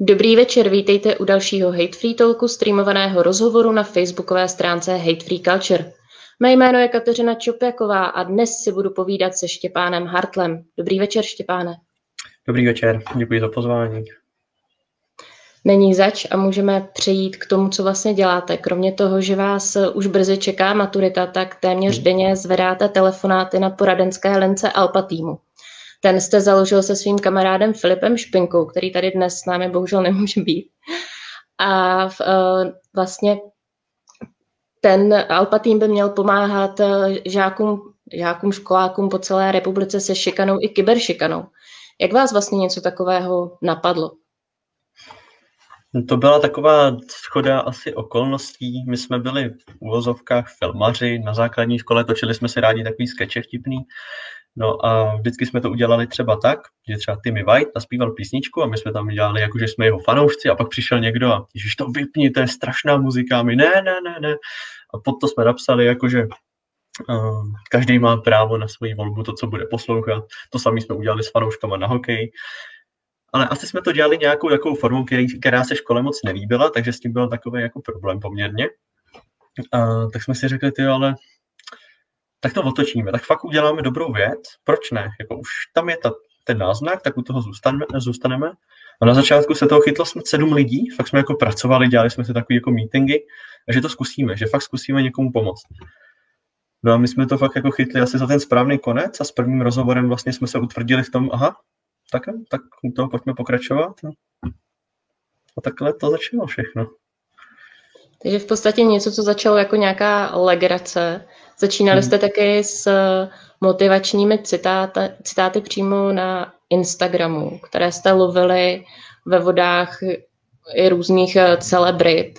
Dobrý večer, vítejte u dalšího Hate Free Talku, streamovaného rozhovoru na facebookové stránce Hate Free Culture. Mé jméno je Kateřina Čopjaková a dnes si budu povídat se Štěpánem Hartlem. Dobrý večer, Štěpáne. Dobrý večer, děkuji za pozvání. Není zač a můžeme přejít k tomu, co vlastně děláte. Kromě toho, že vás už brzy čeká maturita, tak téměř denně zvedáte telefonáty na poradenské lince Alpa týmu. Ten jste založil se svým kamarádem Filipem Špinkou, který tady dnes s námi bohužel nemůže být. A v, uh, vlastně ten Alpa tým by měl pomáhat uh, žákům, žákům, školákům po celé republice se šikanou i kyberšikanou. Jak vás vlastně něco takového napadlo? To byla taková schoda asi okolností. My jsme byli v uvozovkách filmaři na základní škole, točili jsme si rádi takový skeče vtipný. No a vždycky jsme to udělali třeba tak, že třeba Timmy White naspíval písničku a my jsme tam dělali, jako že jsme jeho fanoušci a pak přišel někdo a ježiš to vypni, to je strašná muzika my ne, ne, ne, ne. A pod to jsme napsali, jakože uh, každý má právo na svoji volbu, to, co bude poslouchat. To samé jsme udělali s fanouškama na hokej. Ale asi jsme to dělali nějakou takovou formou, která se škole moc nelíbila, takže s tím byl takový jako problém poměrně. Uh, tak jsme si řekli, ty ale tak to otočíme, tak fakt uděláme dobrou věc, proč ne? Jako už tam je ta, ten náznak, tak u toho zůstaneme, zůstaneme. A na začátku se toho chytlo snad sedm lidí, fakt jsme jako pracovali, dělali jsme si takové jako meetingy, že to zkusíme, že fakt zkusíme někomu pomoct. No a my jsme to fakt jako chytli asi za ten správný konec a s prvním rozhovorem vlastně jsme se utvrdili v tom, aha, tak, tak u toho pojďme pokračovat. A takhle to začalo všechno. Takže v podstatě něco, co začalo jako nějaká legrace. Začínali hmm. jste taky s motivačními citáty, citáty přímo na Instagramu, které jste lovili ve vodách i různých eh, celebrit.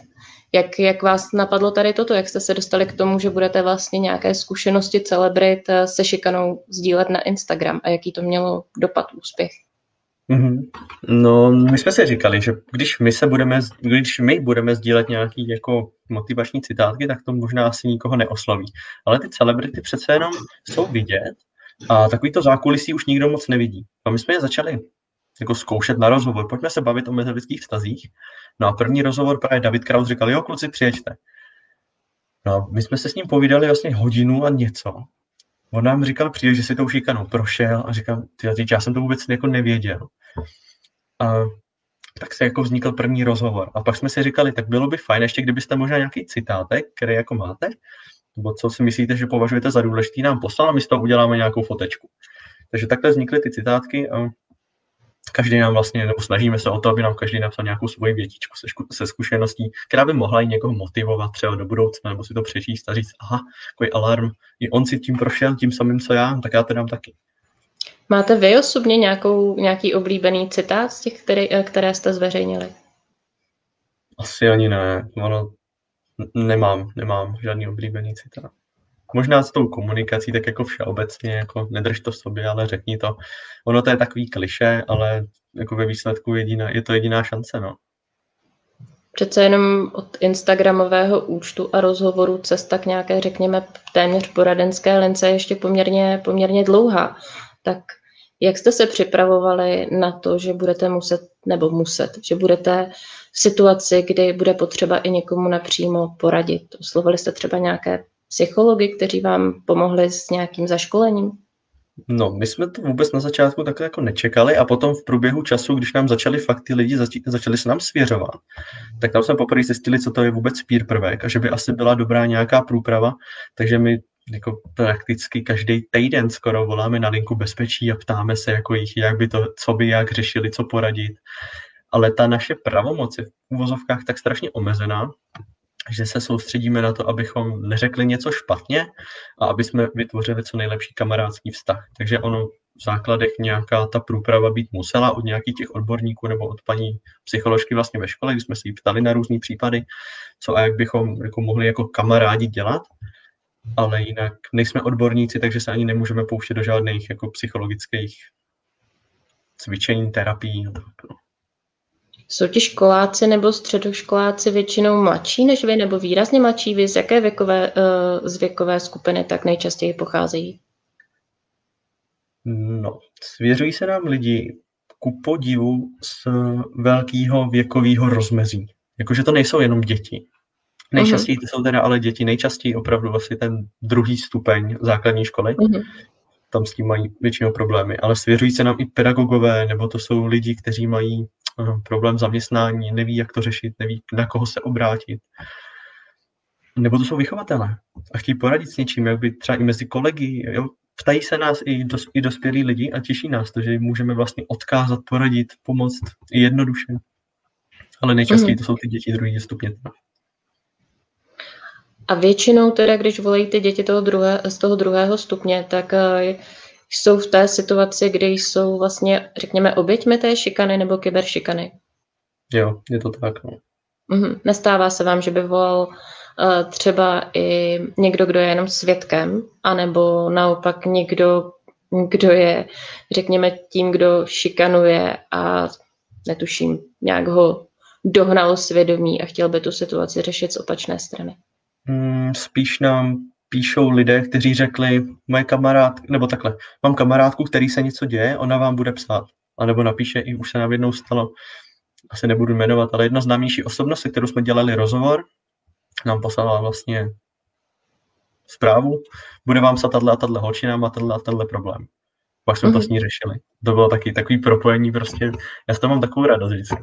Jak, jak vás napadlo tady toto? Jak jste se dostali k tomu, že budete vlastně nějaké zkušenosti celebrit eh, se šikanou sdílet na Instagram a jaký to mělo dopad, úspěch? Mm-hmm. No, my jsme si říkali, že když my se budeme, když my budeme sdílet nějaký jako motivační citátky, tak to možná asi nikoho neosloví. Ale ty celebrity přece jenom jsou vidět a takový to zákulisí už nikdo moc nevidí. A my jsme je začali jako zkoušet na rozhovor. Pojďme se bavit o mezilidských vztazích. No a první rozhovor právě David Kraus říkal, jo, kluci, přijeďte. No a my jsme se s ním povídali vlastně hodinu a něco. On nám říkal přijde, že si tou šikanou prošel a říkal, ty, já jsem to vůbec jako nevěděl. A tak se jako vznikl první rozhovor. A pak jsme si říkali, tak bylo by fajn, ještě kdybyste možná nějaký citátek, který jako máte, nebo co si myslíte, že považujete za důležitý, nám poslal a my z toho uděláme nějakou fotečku. Takže takhle vznikly ty citátky a každý nám vlastně, nebo snažíme se o to, aby nám každý napsal nějakou svoji větičku se, se zkušeností, která by mohla i někoho motivovat třeba do budoucna, nebo si to přečíst a říct, aha, takový alarm, i on si tím prošel, tím samým, co já, tak já to dám taky. Máte vy osobně nějakou, nějaký oblíbený citát z těch, který, eh, které jste zveřejnili? Asi ani ne. Ono, nemám, nemám žádný oblíbený citát. Možná s tou komunikací tak jako všeobecně, jako nedrž to sobě, ale řekni to. Ono to je takový kliše, ale jako ve výsledku jediná, je to jediná šance, no. Přece jenom od Instagramového účtu a rozhovoru cesta k nějaké, řekněme, téměř poradenské lince je ještě poměrně, poměrně dlouhá. Tak jak jste se připravovali na to, že budete muset, nebo muset, že budete v situaci, kdy bude potřeba i někomu napřímo poradit? Oslovili jste třeba nějaké psychologi, kteří vám pomohli s nějakým zaškolením? No, my jsme to vůbec na začátku takhle jako nečekali a potom v průběhu času, když nám začali fakt ty lidi, zač- začali se nám svěřovat, tak tam jsme poprvé zjistili, co to je vůbec peer prvek a že by asi byla dobrá nějaká průprava, takže my jako prakticky každý týden skoro voláme na linku bezpečí a ptáme se jako jich, jak by to, co by jak řešili, co poradit. Ale ta naše pravomoc je v úvozovkách tak strašně omezená, že se soustředíme na to, abychom neřekli něco špatně a aby jsme vytvořili co nejlepší kamarádský vztah. Takže ono v základech nějaká ta průprava být musela od nějakých těch odborníků nebo od paní psycholožky vlastně ve škole, kdy jsme si jí ptali na různé případy, co a jak bychom jako mohli jako kamarádi dělat, ale jinak nejsme odborníci, takže se ani nemůžeme pouštět do žádných jako psychologických cvičení, terapií. No. Jsou ti školáci nebo středoškoláci většinou mladší než vy, nebo výrazně mladší vy? Z jaké věkové, uh, z věkové skupiny tak nejčastěji pocházejí? No, svěřují se nám lidi ku podivu z velkého věkového rozmezí. Jakože to nejsou jenom děti. Nejčastěji to jsou teda ale děti, nejčastěji opravdu vlastně ten druhý stupeň základní školy. Uh-huh. Tam s tím mají většinou problémy. Ale svěřují se nám i pedagogové, nebo to jsou lidi, kteří mají problém zaměstnání, neví, jak to řešit, neví, na koho se obrátit. Nebo to jsou vychovatelé a chtějí poradit s něčím, jak by třeba i mezi kolegy, jo, ptají se nás i, dos, i dospělí lidi a těší nás to, že jim můžeme vlastně odkázat, poradit, pomoct i jednoduše. Ale nejčastěji mm. to jsou ty děti druhý stupně. A většinou teda, když volají ty děti toho druhé, z toho druhého stupně, tak uh, jsou v té situaci, kdy jsou vlastně, řekněme, oběťmi té šikany nebo kyberšikany. Jo, je to tak. No. Mm-hmm. Nestává se vám, že by volal Eh, třeba i někdo, kdo je jenom svědkem, anebo naopak někdo, kdo je, řekněme, tím, kdo šikanuje a netuším, nějak ho dohnal svědomí a chtěl by tu situaci řešit z opačné strany. Hmm, spíš nám píšou lidé, kteří řekli, moje kamarád, nebo takhle, mám kamarádku, který se něco děje, ona vám bude psát. A nebo napíše, i už se nám jednou stalo, asi nebudu jmenovat, ale jedna známější osobnost, se kterou jsme dělali rozhovor, nám poslala vlastně zprávu, bude vám psat tato a tato holčina, má tato a tato problém. Pak jsme mm-hmm. to s mhm. ní řešili. To bylo taky takový propojení prostě, já s toho mám takovou radost vždycky.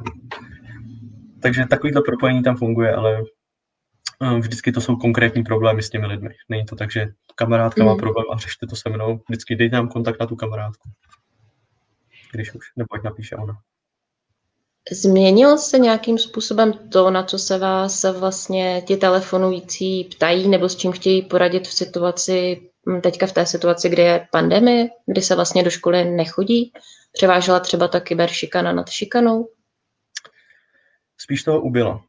Takže takovýto propojení tam funguje, ale vždycky to jsou konkrétní problémy s těmi lidmi. Není to tak, že kamarádka mm. má mhm. problém a řešte to se mnou. Vždycky dejte nám kontakt na tu kamarádku. Když už, nebo ať napíše ona. Změnil se nějakým způsobem to, na co se vás vlastně ti telefonující ptají nebo s čím chtějí poradit v situaci, hm, teďka v té situaci, kdy je pandemie, kdy se vlastně do školy nechodí? Převážela třeba ta kyberšikana nad šikanou? Spíš toho ubylo,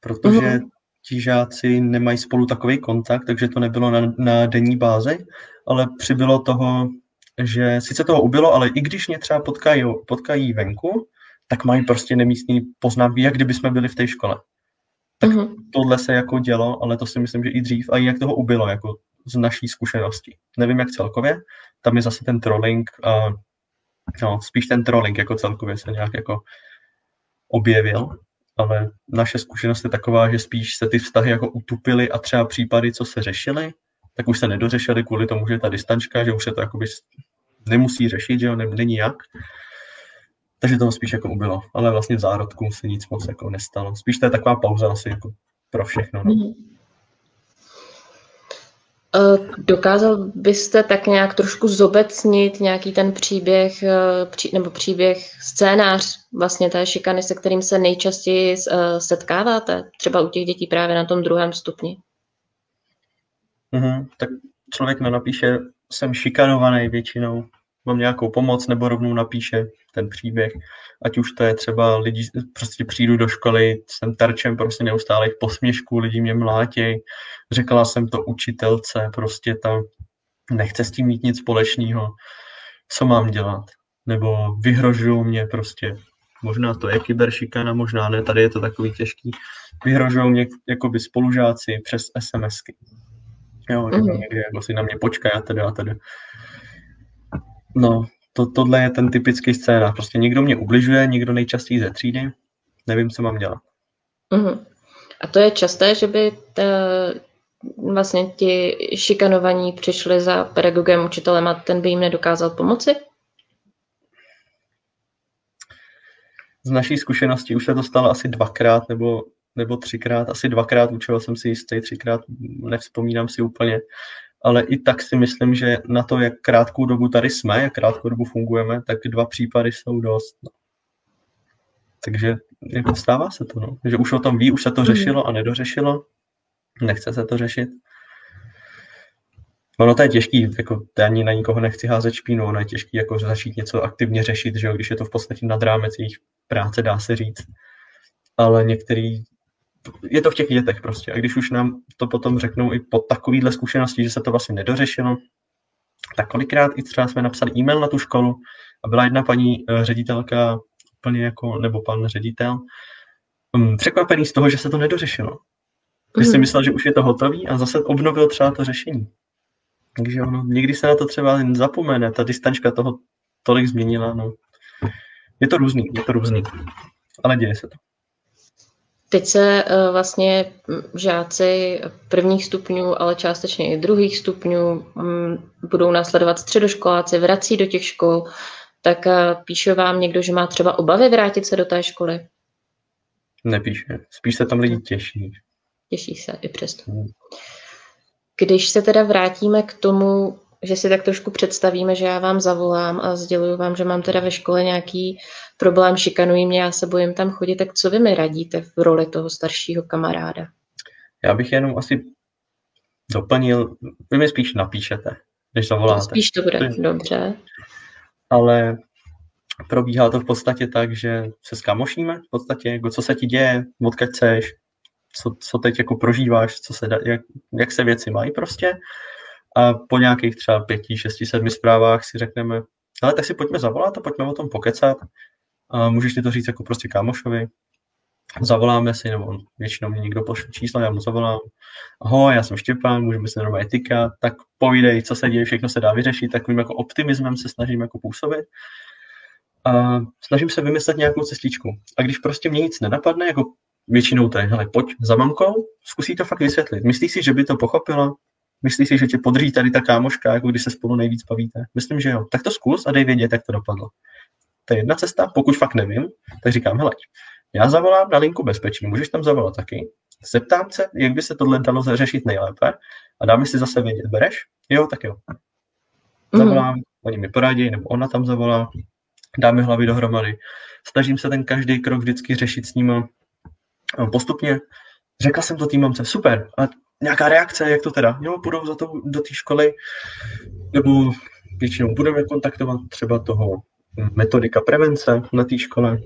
protože uh-huh. Ti žáci nemají spolu takový kontakt, takže to nebylo na, na denní bázi, ale přibylo toho, že sice toho ubylo, ale i když mě třeba potkají, potkají venku, tak mají prostě nemístní poznámky, jak kdyby jsme byli v té škole. Tak uh-huh. tohle se jako dělo, ale to si myslím, že i dřív, a i jak toho ubylo, jako z naší zkušenosti. Nevím, jak celkově, tam je zase ten trolling, uh, no, spíš ten trolling jako celkově se nějak jako objevil, ale naše zkušenost je taková, že spíš se ty vztahy jako utupily a třeba případy, co se řešily, tak už se nedořešily kvůli tomu, že ta distančka, že už se to jakoby nemusí řešit, že jo, není jak. Takže to spíš jako ubylo. Ale vlastně v zárodku se nic moc jako nestalo. Spíš to je taková pauza asi jako pro všechno. No. Mm-hmm. Dokázal byste tak nějak trošku zobecnit nějaký ten příběh eh, nebo příběh, scénář vlastně té šikany, se kterým se nejčastěji eh, setkáváte, třeba u těch dětí právě na tom druhém stupni? Mm-hmm, tak člověk napíše, jsem šikanovaný většinou, mám nějakou pomoc, nebo rovnou napíše ten příběh, ať už to je třeba lidi, prostě přijdu do školy, jsem terčem prostě neustálých posměšků, lidi mě mlátěj, řekla jsem to učitelce, prostě ta nechce s tím mít nic společného, co mám dělat, nebo vyhrožují mě prostě, možná to je kyberšikana, možná ne, tady je to takový těžký, vyhrožují mě jakoby spolužáci přes SMSky. Jo, mm-hmm. někde jako si na mě počkaj a teda a teda. No, to, tohle je ten typický scénář. Prostě někdo mě ubližuje, někdo nejčastěji ze třídy, nevím, co mám dělat. Uh-huh. A to je časté, že by ta, vlastně ti šikanovaní přišli za pedagogem, učitelem a ten by jim nedokázal pomoci? Z naší zkušenosti už se to stalo asi dvakrát nebo, nebo třikrát. Asi dvakrát, u čeho jsem si jistý, třikrát nevzpomínám si úplně ale i tak si myslím, že na to, jak krátkou dobu tady jsme, jak krátkou dobu fungujeme, tak dva případy jsou dost. No. Takže jako stává se to, no. že už o tom ví, už se to řešilo a nedořešilo, nechce se to řešit. Ono to je těžký, jako to ani na nikoho nechci házet špínu, ono je těžký jako začít něco aktivně řešit, že jo, když je to v podstatě nad rámec jejich práce, dá se říct. Ale některý je to v těch dětech prostě. A když už nám to potom řeknou i po takovýhle zkušenosti, že se to vlastně nedořešilo, tak kolikrát i třeba jsme napsali e-mail na tu školu a byla jedna paní eh, ředitelka úplně jako, nebo pan ředitel, um, překvapený z toho, že se to nedořešilo. Že si mhm. myslel, že už je to hotový a zase obnovil třeba to řešení. Takže ono, někdy se na to třeba zapomene, ta distančka toho tolik změnila, no. je to různý, je to různý, ale děje se to. Teď se uh, vlastně žáci prvních stupňů, ale částečně i druhých stupňů um, budou následovat středoškoláci, vrací do těch škol, tak uh, píše vám někdo, že má třeba obavy vrátit se do té školy? Nepíše, spíš se tam lidi těší. Těší se i přesto. Hmm. Když se teda vrátíme k tomu, že si tak trošku představíme, že já vám zavolám a sděluju vám, že mám teda ve škole nějaký problém, šikanují mě, já se bojím tam chodit, tak co vy mi radíte v roli toho staršího kamaráda? Já bych jenom asi doplnil, vy mi spíš napíšete, když zavoláte. Spíš to bude, dobře. Ale probíhá to v podstatě tak, že se skamošíme v podstatě, jako co se ti děje, odkud chceš, co, co teď jako prožíváš, co se da, jak, jak se věci mají prostě. A po nějakých třeba pěti, šesti, sedmi zprávách si řekneme, ale tak si pojďme zavolat a pojďme o tom pokecat. A můžeš ti to říct jako prostě kámošovi. Zavoláme si, nebo většinou mě někdo pošle číslo, já mu zavolám. Ahoj, já jsem Štěpán, můžeme se normálně tykat, tak povídej, co se děje, všechno se dá vyřešit, takovým jako optimismem se snažím jako působit. A snažím se vymyslet nějakou cestičku. A když prostě mě nic nenapadne, jako většinou to je, hele, pojď za mamkou, zkusí to fakt vysvětlit. Myslíš si, že by to pochopila? Myslíš si, že tě podří tady ta kámoška, jako když se spolu nejvíc bavíte? Myslím, že jo. Tak to zkus a dej vědět, jak to dopadlo. To je jedna cesta, pokud fakt nevím, tak říkám, hele, já zavolám na linku bezpečí, můžeš tam zavolat taky. Zeptám se, jak by se tohle dalo zařešit nejlépe a dáme si zase vědět, bereš? Jo, tak jo. Mhm. Zavolám, mm. oni mi poradí, nebo ona tam zavolá, dáme hlavy dohromady. Snažím se ten každý krok vždycky řešit s ním postupně. Řekla jsem to týmamce, super, a nějaká reakce, jak to teda? Jo, budou za to do té školy, nebo většinou budeme kontaktovat třeba toho metodika prevence na té škole.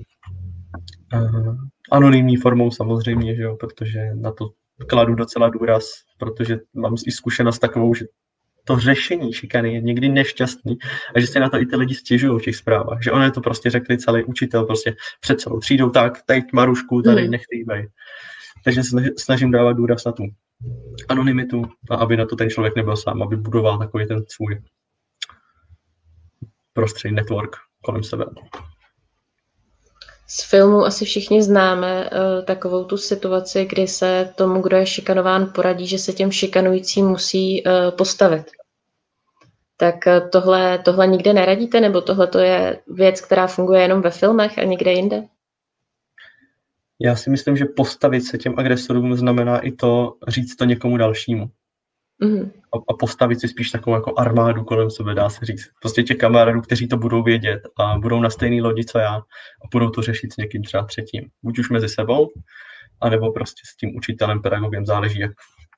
Anonymní formou samozřejmě, že jo, protože na to kladu docela důraz, protože mám i zkušenost takovou, že to řešení šikany je někdy nešťastný a že se na to i ty lidi stěžují v těch zprávách, že ono to prostě řekli celý učitel prostě před celou třídou, tak teď Marušku, tady hmm. nechtej Takže se snažím dávat důraz na tu anonymitu a aby na to ten člověk nebyl sám, aby budoval takový ten svůj prostředí, network kolem sebe. Z filmu asi všichni známe uh, takovou tu situaci, kdy se tomu, kdo je šikanován, poradí, že se těm šikanujícím musí uh, postavit. Tak uh, tohle, tohle nikde neradíte, nebo tohle to je věc, která funguje jenom ve filmech a někde jinde? Já si myslím, že postavit se těm agresorům znamená i to říct to někomu dalšímu. Mm. A, a postavit si spíš takovou jako armádu kolem sebe, dá se říct. Prostě těch kamarádů, kteří to budou vědět a budou na stejné lodi, co já a budou to řešit s někým třeba třetím. Buď už mezi sebou, anebo prostě s tím učitelem, pedagogem, záleží, jak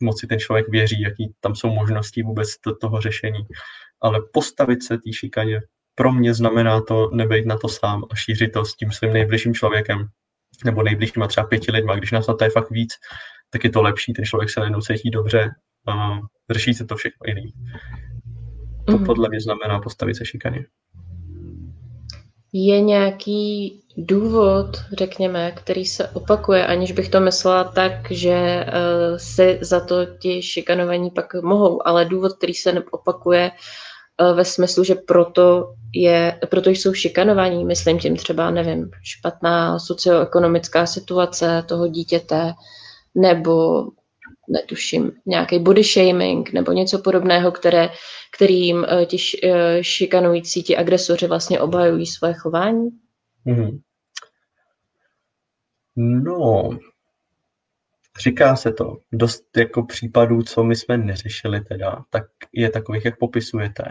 moc si ten člověk věří, jaký tam jsou možnosti vůbec to, toho řešení. Ale postavit se té šikaně pro mě znamená to nebejt na to sám a šířit to s tím svým nejbližším člověkem nebo nejbližšíma třeba pěti lidma. Když nás na to je fakt víc, tak je to lepší, ten člověk se najednou cítí dobře a řeší se to všechno líp. To mm. podle mě znamená postavit se šikaně. Je nějaký důvod, řekněme, který se opakuje, aniž bych to myslela tak, že uh, si za to ti šikanovaní pak mohou, ale důvod, který se opakuje ve smyslu, že proto, je, proto jsou šikanovaní, myslím tím třeba, nevím, špatná socioekonomická situace toho dítěte, nebo netuším, nějaký body shaming nebo něco podobného, které, kterým eh, ti eh, šikanující, ti agresoři vlastně obhajují své chování? Mm-hmm. No, říká se to. Dost jako případů, co my jsme neřešili teda, tak je takových, jak popisujete.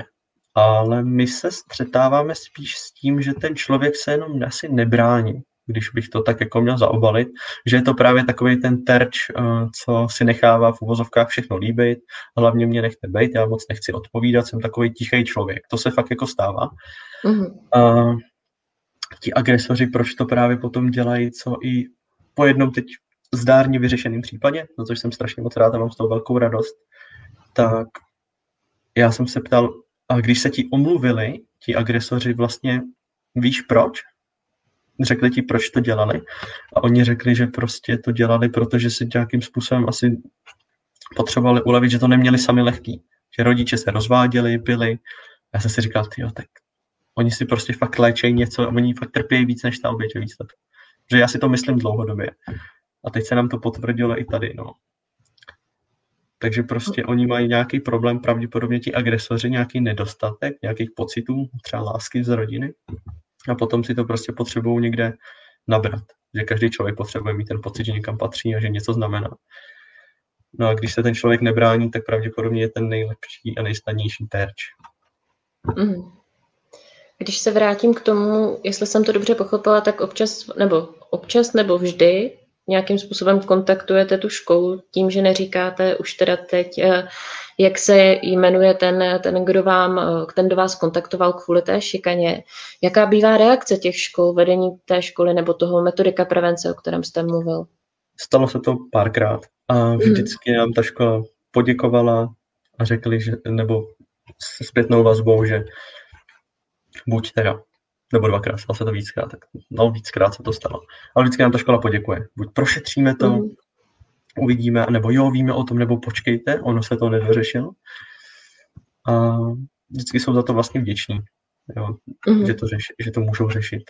Ale my se střetáváme spíš s tím, že ten člověk se jenom asi nebrání když bych to tak jako měl zaobalit, že je to právě takový ten terč, eh, co si nechává v uvozovkách všechno líbit, hlavně mě nechte být, já moc nechci odpovídat, jsem takový tichý člověk. To se fakt jako stává. Mm-hmm. A ti agresoři, proč to právě potom dělají, co i po jednom teď zdárně vyřešeném případě, za což jsem strašně moc rád a mám z toho velkou radost, tak já jsem se ptal, a když se ti omluvili, ti agresoři vlastně, víš proč? řekli ti, proč to dělali. A oni řekli, že prostě to dělali, protože si nějakým způsobem asi potřebovali ulevit, že to neměli sami lehký. Že rodiče se rozváděli, byli. Já jsem si říkal, ty tak oni si prostě fakt léčejí něco a oni fakt trpějí víc než ta oběť výsledku. Že já si to myslím dlouhodobě. A teď se nám to potvrdilo i tady, no. Takže prostě oni mají nějaký problém, pravděpodobně ti agresoři, nějaký nedostatek, nějakých pocitů, třeba lásky z rodiny. A potom si to prostě potřebují někde nabrat. Že každý člověk potřebuje mít ten pocit, že někam patří a že něco znamená. No a když se ten člověk nebrání, tak pravděpodobně je ten nejlepší a nejsnadnější terč. Mm. Když se vrátím k tomu, jestli jsem to dobře pochopila, tak občas, nebo občas nebo vždy nějakým způsobem kontaktujete tu školu tím, že neříkáte už teda teď, eh, jak se jmenuje ten, ten, kdo, vám, eh, ten, kdo vás kontaktoval kvůli té šikaně. Jaká bývá reakce těch škol, vedení té školy nebo toho metodika prevence, o kterém jste mluvil? Stalo se to párkrát a mhm. vždycky nám ta škola poděkovala a řekli, že, nebo s zpětnou vazbou, že buď teda nebo dvakrát, stalo se to víckrát, tak no víckrát se to stalo. Ale vždycky nám ta škola poděkuje. Buď prošetříme to, mm. uvidíme, nebo jo, víme o tom, nebo počkejte, ono se to nedořešilo. A vždycky jsou za to vlastně vděční, jo, mm. že, to řeš, že to můžou řešit.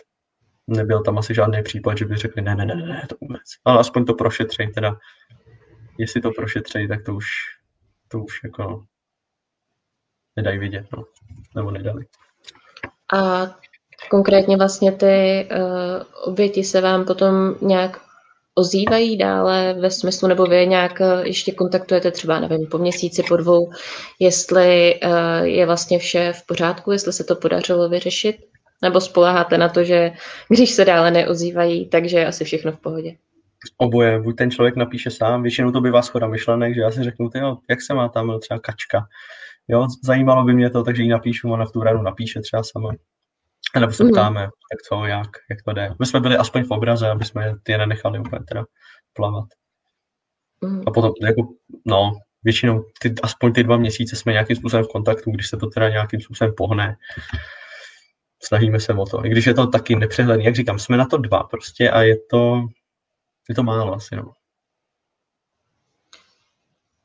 Nebyl tam asi žádný případ, že by řekli ne, ne, ne, ne, to vůbec. Ale aspoň to prošetřej, teda jestli to prošetřej, tak to už, to už jako nedají vidět, no. nebo nedali. A Konkrétně vlastně ty uh, oběti se vám potom nějak ozývají dále ve smyslu, nebo vy nějak eh, ještě kontaktujete třeba, nevím, po měsíci, po dvou, jestli uh, je vlastně vše v pořádku, jestli se to podařilo vyřešit, nebo spoleháte na to, že když se dále neozývají, takže je asi všechno v pohodě. Oboje, buď ten člověk napíše sám, většinou to bývá schoda myšlenek, že já si řeknu, ty jo, jak se má tam třeba kačka, jo, zajímalo by mě to, takže ji napíšu, ona v tu radu napíše třeba sama. A nebo se mm. ptáme, jak co, jak, jak to jde. My jsme byli aspoň v obraze, aby jsme ty nenechali úplně teda plavat. Mm. A potom, jako, no, většinou ty, aspoň ty dva měsíce jsme nějakým způsobem v kontaktu, když se to teda nějakým způsobem pohne. Snažíme se o to. I když je to taky nepřehledný, jak říkám, jsme na to dva prostě a je to, je to málo asi, no.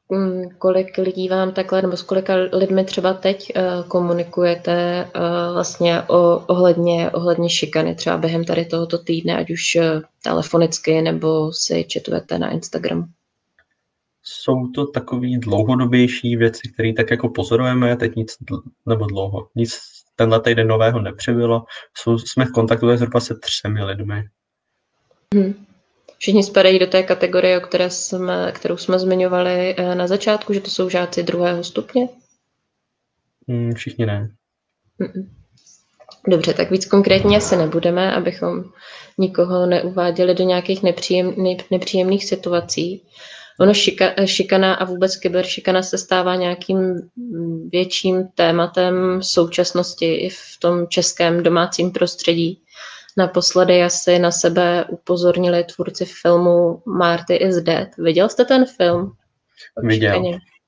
Mm, kolik lidí vám takhle, nebo s kolika lidmi třeba teď uh, komunikujete uh, vlastně o, ohledně, ohledně šikany třeba během tady tohoto týdne, ať už uh, telefonicky nebo si četujete na Instagramu? Jsou to takové dlouhodobější věci, které tak jako pozorujeme, teď nic, nebo dlouho, nic tenhle týden nového nepřibylo. Jsou, jsme v kontaktu zhruba se třemi lidmi. Hmm. Všichni spadají do té kategorie, o které jsme, kterou jsme zmiňovali eh, na začátku, že to jsou žáci druhého stupně? Mm, všichni ne. Dobře, tak víc konkrétně se nebudeme, abychom nikoho neuváděli do nějakých nepříjem, nepříjemných situací. Ono šika, šikana a vůbec kyberšikana se stává nějakým větším tématem současnosti i v tom českém domácím prostředí. Naposledy asi na sebe upozornili tvůrci filmu Marty is Dead. Viděl jste ten film? Viděl,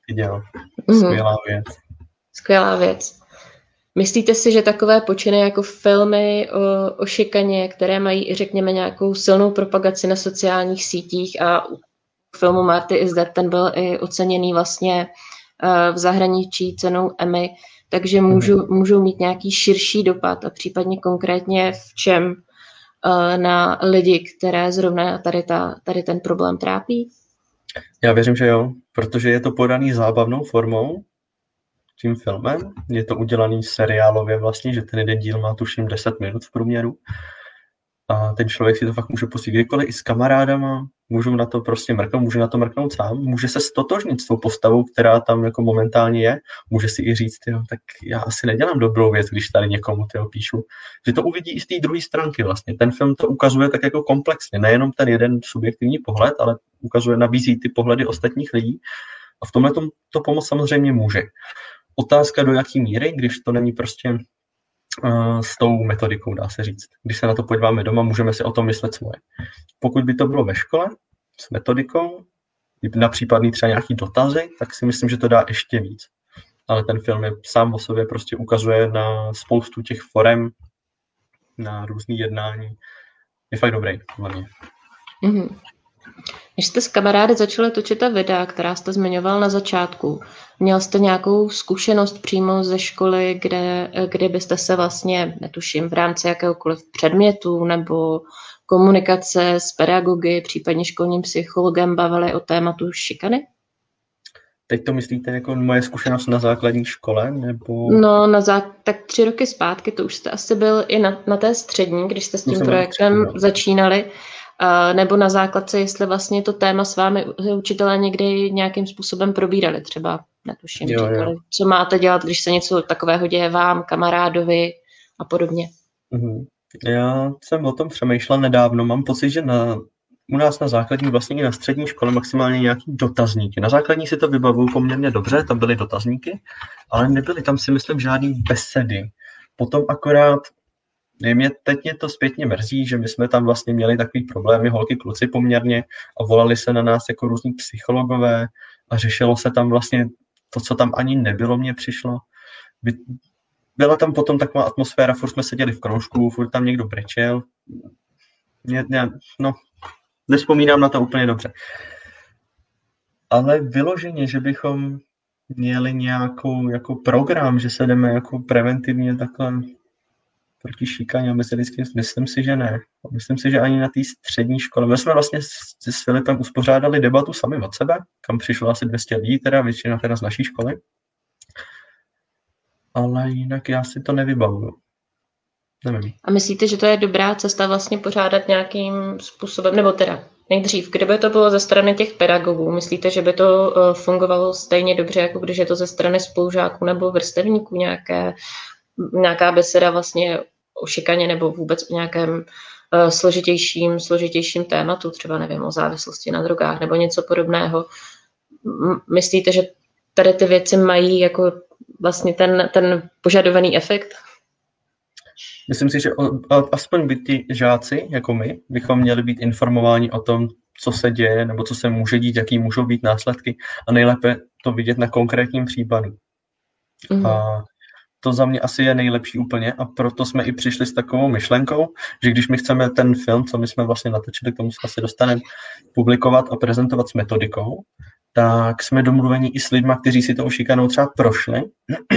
viděl. Mhm. Skvělá mm-hmm. věc. Skvělá věc. Myslíte si, že takové počiny jako filmy o, o šikaně, které mají, řekněme, nějakou silnou propagaci na sociálních sítích a u filmu Marty is Dead, ten byl i oceněný vlastně uh, v zahraničí cenou Emmy, takže můžu, mhm. můžou mít nějaký širší dopad a případně konkrétně v čem uh, na lidi, které zrovna tady, ta, tady ten problém trápí? Já věřím, že jo, protože je to podaný zábavnou formou, tím filmem. Je to udělaný seriálově vlastně, že ten jeden díl má tuším 10 minut v průměru a ten člověk si to fakt může pustit kdykoliv i s kamarádama, můžu na to prostě mrknout, může na to mrknout sám, může se stotožnit s tou postavou, která tam jako momentálně je, může si i říct, tyjo, tak já asi nedělám dobrou věc, když tady někomu tyjo, píšu. Že to uvidí i z té druhé stránky vlastně. Ten film to ukazuje tak jako komplexně, nejenom ten jeden subjektivní pohled, ale ukazuje, nabízí ty pohledy ostatních lidí a v tomhle to pomoc samozřejmě může. Otázka do jaký míry, když to není prostě s tou metodikou, dá se říct. Když se na to podíváme doma, můžeme si o tom myslet svoje. Pokud by to bylo ve škole s metodikou, na případný třeba nějaký dotazy, tak si myslím, že to dá ještě víc. Ale ten film je sám o sobě prostě ukazuje na spoustu těch forem, na různý jednání. Je fakt dobrý, hlavně. Mm-hmm. Když jste s kamarády začali točit ta videa, která jste zmiňoval na začátku, měl jste nějakou zkušenost přímo ze školy, kde, kde byste se vlastně, netuším, v rámci jakéhokoliv předmětu nebo komunikace s pedagogy, případně školním psychologem bavili o tématu šikany? Teď to myslíte jako moje zkušenost na základní škole? Nebo... No, na zá... tak tři roky zpátky, to už jste asi byl i na, na té střední, když jste s tím projektem začínali. Nebo na základce, jestli vlastně to téma s vámi učitelé někdy nějakým způsobem probírali, třeba, netuším, jo, říkali, jo. co máte dělat, když se něco takového děje vám, kamarádovi a podobně. Mm-hmm. Já jsem o tom přemýšlel nedávno. Mám pocit, že na, u nás na základní, vlastně i na střední škole maximálně nějaký dotazníky. Na základní si to vybavuju poměrně dobře, tam byly dotazníky, ale nebyly tam si myslím žádný besedy. Potom akorát mě, teď mě to zpětně mrzí, že my jsme tam vlastně měli takový problémy, holky, kluci poměrně, a volali se na nás jako různí psychologové a řešilo se tam vlastně to, co tam ani nebylo, mně přišlo. Byla tam potom taková atmosféra, furt jsme seděli v kroužku, furt tam někdo brečel. Mě, mě, no, nespomínám na to úplně dobře. Ale vyloženě, že bychom měli nějakou jako program, že se jdeme jako preventivně takhle proti šikaně mezilidským, myslím si, že ne. Myslím si, že ani na té střední škole. My jsme vlastně s, s Filipem uspořádali debatu sami od sebe, kam přišlo asi 200 lidí, teda většina teda z naší školy. Ale jinak já si to nevybavuju. Nevím. A myslíte, že to je dobrá cesta vlastně pořádat nějakým způsobem, nebo teda nejdřív, kdyby to bylo ze strany těch pedagogů, myslíte, že by to uh, fungovalo stejně dobře, jako když je to ze strany spolužáků nebo vrstevníků nějaké, nějaká beseda vlastně o šikaně nebo vůbec o nějakém uh, složitějším, složitějším tématu, třeba nevím, o závislosti na drogách nebo něco podobného. Myslíte, že tady ty věci mají jako vlastně ten, ten požadovaný efekt? Myslím si, že aspoň by ti žáci, jako my, bychom měli být informováni o tom, co se děje, nebo co se může dít, jaký můžou být následky a nejlépe to vidět na konkrétním případu. Mm. A to za mě asi je nejlepší úplně a proto jsme i přišli s takovou myšlenkou, že když my chceme ten film, co my jsme vlastně natočili, k tomu se asi dostaneme, publikovat a prezentovat s metodikou, tak jsme domluveni i s lidmi, kteří si to šikanou třeba prošli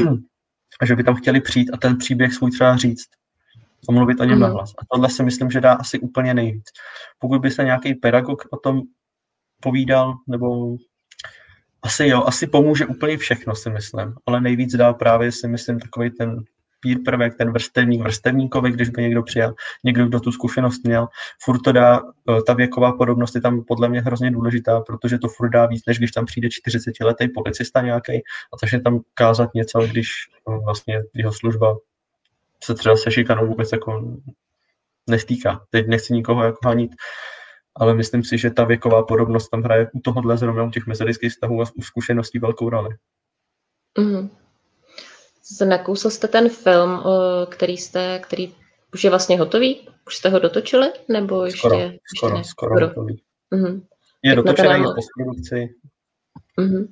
a že by tam chtěli přijít a ten příběh svůj třeba říct a mluvit o něm mm. nahlas. A tohle si myslím, že dá asi úplně nejvíc. Pokud by se nějaký pedagog o tom povídal, nebo asi jo, asi pomůže úplně všechno, si myslím, ale nejvíc dá právě si myslím takový ten peer prvek, ten vrstevník vrstevníkovi, když by někdo přijel, někdo, kdo tu zkušenost měl. Furt to dá, eh, ta věková podobnost je tam podle mě hrozně důležitá, protože to furt dá víc, než když tam přijde 40-letý policista nějaký a začne tam kázat něco, když eh, vlastně jeho služba se třeba se šikanou vůbec jako nestýká. Teď nechci nikoho jako hanit, ale myslím si, že ta věková podobnost tam hraje u tohohle zrovna u těch mezilidských vztahů a u zkušeností velkou roli. Mm. Nakousl jste ten film, který jste, který už je vlastně hotový? Už jste ho dotočili? Nebo ještě, skoro, ještě skoro, ne? skoro, skoro hotový. Mm-hmm. Je tak dotočený, je postprodukci. Mm-hmm.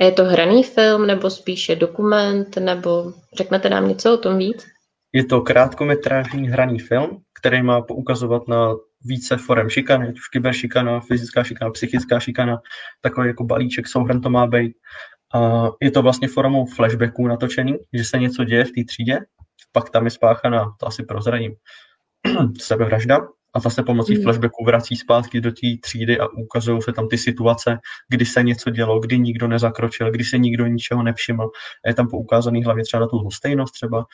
A je to hraný film, nebo spíše dokument, nebo řeknete nám něco o tom víc? Je to krátkometrážní hraný film, který má poukazovat na více forem šikany, ať už kyberšikana, fyzická šikana, psychická šikana, takový jako balíček souhrn to má být. A je to vlastně formou flashbacků natočený, že se něco děje v té třídě, pak tam je spáchaná, to asi prozradím, sebevražda a ta se pomocí mm. flashbacku vrací zpátky do té třídy a ukazují se tam ty situace, kdy se něco dělo, kdy nikdo nezakročil, kdy se nikdo ničeho nevšiml. A je tam poukázaný hlavně třeba na tu lhostejnost třeba,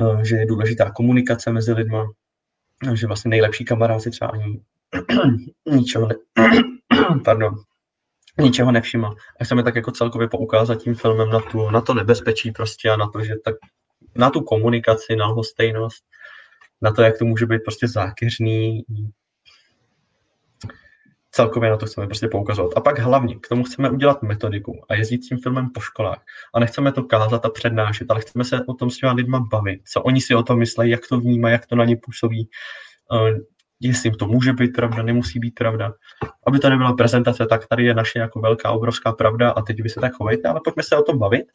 eh, že je důležitá komunikace mezi lidma, že vlastně nejlepší kamarád si třeba ani ničeho, ne, pardon, ničeho nevšiml. A chceme tak jako celkově poukázat tím filmem na, tu, na to nebezpečí prostě a na to, že tak, na tu komunikaci, na lhostejnost na to, jak to může být prostě zákeřný. Celkově na to chceme prostě poukazovat. A pak hlavně k tomu chceme udělat metodiku a jezdit tím filmem po školách. A nechceme to kázat a přednášet, ale chceme se o tom s těma lidma bavit. Co oni si o tom myslí, jak to vnímají, jak to na ně působí. Uh, jestli jim to může být pravda, nemusí být pravda. Aby to nebyla prezentace, tak tady je naše jako velká, obrovská pravda a teď vy se tak chovejte, ale pojďme se o tom bavit.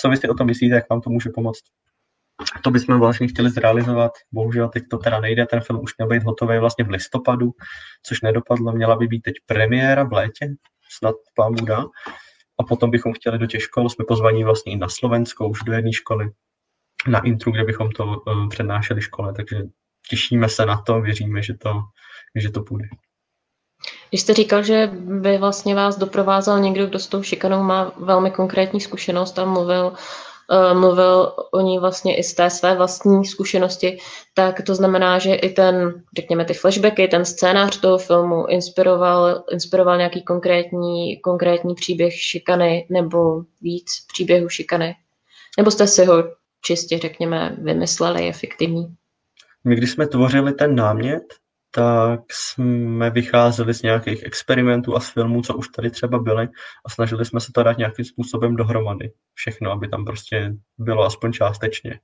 Co vy si o tom myslíte, jak vám to může pomoct? To bychom vlastně chtěli zrealizovat. Bohužel teď to teda nejde, ten film už měl být hotový vlastně v listopadu, což nedopadlo. Měla by být teď premiéra v létě, snad pán dá. A potom bychom chtěli do těch škol, jsme pozvaní vlastně i na Slovensko, už do jedné školy, na intru, kde bychom to uh, přednášeli škole, takže těšíme se na to, věříme, že to, že to půjde. Když jste říkal, že by vlastně vás doprovázel někdo, kdo s tou šikanou má velmi konkrétní zkušenost a mluvil, mluvil o ní vlastně i z té své vlastní zkušenosti, tak to znamená, že i ten, řekněme, ty flashbacky, ten scénář toho filmu inspiroval, inspiroval nějaký konkrétní, konkrétní příběh šikany nebo víc příběhů šikany? Nebo jste si ho čistě, řekněme, vymysleli, je fiktivní? My, když jsme tvořili ten námět, tak jsme vycházeli z nějakých experimentů a z filmů, co už tady třeba byly a snažili jsme se to dát nějakým způsobem dohromady. Všechno, aby tam prostě bylo aspoň částečně.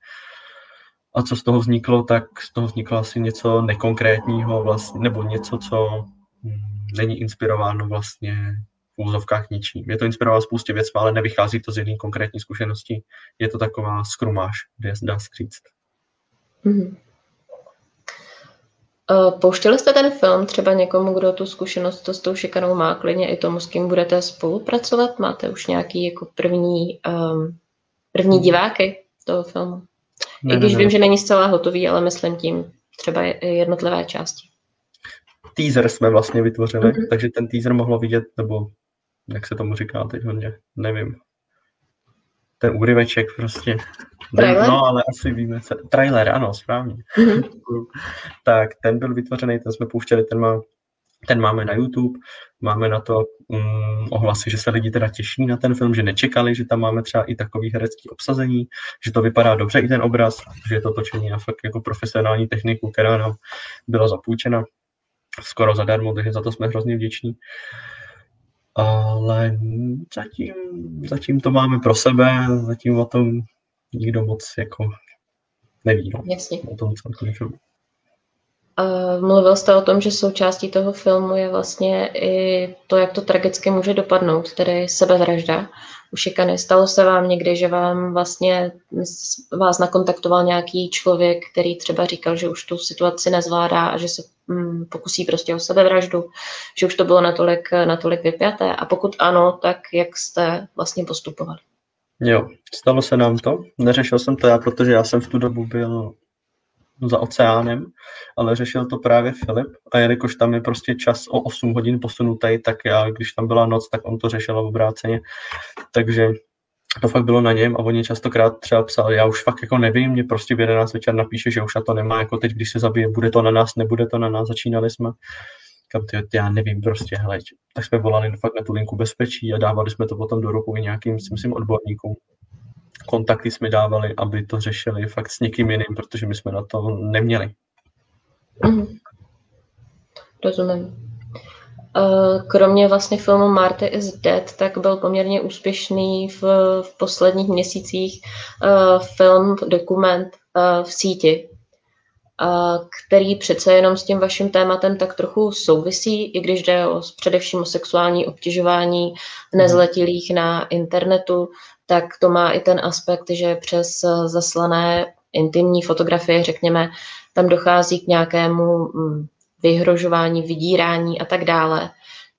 A co z toho vzniklo, tak z toho vzniklo asi něco nekonkrétního vlastně, nebo něco, co hm, není inspirováno vlastně v úzovkách ničím. Je to inspirováno spoustě věcí, ale nevychází to z jedné konkrétní zkušenosti. Je to taková skrumáž, dá se říct. Mm-hmm. Eh, pouštěli jste ten film třeba někomu, kdo tu zkušenost to s tou šikanou má, klidně i tomu, s kým budete spolupracovat? Máte už nějaký jako první, um, první diváky toho filmu? Ne, I když ne, vím, ne. že není zcela hotový, ale myslím tím třeba jednotlivé části. Teaser jsme vlastně vytvořili, mm-hmm. takže ten teaser mohlo vidět, nebo jak se tomu říká teď hodně, nevím. Ten úryveček prostě. Trailer? No, ale asi víme, co... Trailer, ano, správně. Mm-hmm. tak ten byl vytvořený, ten jsme pouštěli, ten, má, ten máme na YouTube, máme na to um, ohlasy, že se lidi teda těší na ten film, že nečekali, že tam máme třeba i takový herecký obsazení, že to vypadá dobře i ten obraz, že je to točení na fakt jako profesionální techniku, která nám byla zapůjčena skoro zadarmo, takže za to jsme hrozně vděční. Ale zatím, zatím to máme pro sebe, zatím o tom nikdo moc jako neví. No, Jasně. O tom celkem filmu. Mluvil jste o tom, že součástí toho filmu je vlastně i to, jak to tragicky může dopadnout, tedy sebevražda u šikany. Stalo se vám někdy, že vám vlastně vás nakontaktoval nějaký člověk, který třeba říkal, že už tu situaci nezvládá a že se mm, pokusí prostě o sebevraždu, že už to bylo natolik, natolik vypjaté? A pokud ano, tak jak jste vlastně postupovali? Jo, stalo se nám to. Neřešil jsem to já, protože já jsem v tu dobu byl za oceánem, ale řešil to právě Filip a jelikož tam je prostě čas o 8 hodin posunutý, tak já, když tam byla noc, tak on to řešil obráceně. Takže to fakt bylo na něm a oni častokrát třeba psali, já už fakt jako nevím, mě prostě v 11 večer napíše, že už na to nemá, jako teď, když se zabije, bude to na nás, nebude to na nás, začínali jsme. Kam ty, já nevím prostě, hele, tak jsme volali fakt na tu linku bezpečí a dávali jsme to potom do ruku i nějakým, myslím, odborníkům. Kontakty jsme dávali, aby to řešili fakt s někým jiným, protože my jsme na to neměli. Mm. Rozumím. Eh, kromě vlastně filmu Marty is Dead, tak byl poměrně úspěšný v, v posledních měsících uh, film, dokument uh, v síti, který přece jenom s tím vaším tématem tak trochu souvisí, i když jde o, především o sexuální obtěžování nezletilých na internetu, tak to má i ten aspekt, že přes zaslané intimní fotografie, řekněme, tam dochází k nějakému mm, vyhrožování, vydírání a tak dále.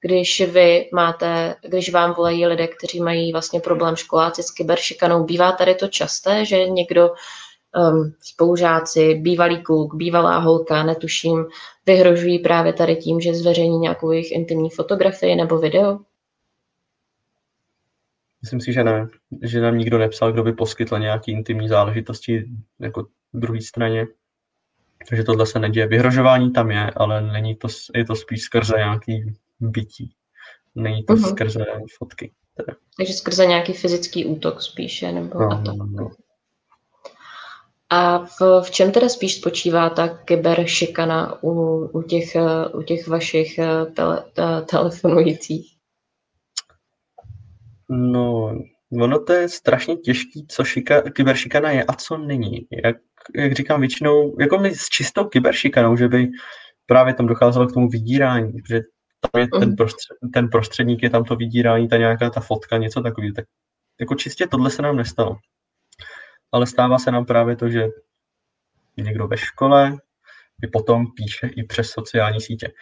Když vy máte, když vám volají lidé, kteří mají vlastně problém školáci s kyberšikanou, bývá tady to časté, že někdo um, spolužáci, bývalý kluk, bývalá holka, netuším, vyhrožují právě tady tím, že zveřejní nějakou jejich intimní fotografii nebo video? Myslím si, že ne. Že nám nikdo nepsal, kdo by poskytl nějaký intimní záležitosti jako druhé straně. Takže tohle se neděje. Vyhrožování tam je, ale není to, je to spíš skrze nějaký bytí. Není to uh-huh. skrze fotky. Teda. Takže skrze nějaký fyzický útok spíše, nebo no. No, no. A v, v čem teda spíš spočívá ta kyberšikana u, u, těch, u těch vašich eh, tele, telefonujících? No, ono to je strašně těžký, co šika, kyberšikana je a co není. Jak jak říkám, většinou, jako my s čistou kyberšikanou, že by právě tam docházelo k tomu vydírání, protože tam je ten, mhm. prostřed, ten prostředník, je tam to vydírání, ta nějaká ta fotka, něco takového. Tak jako čistě tohle se nám nestalo. Ale stává se nám právě to, že někdo ve škole mi potom píše i přes sociální sítě.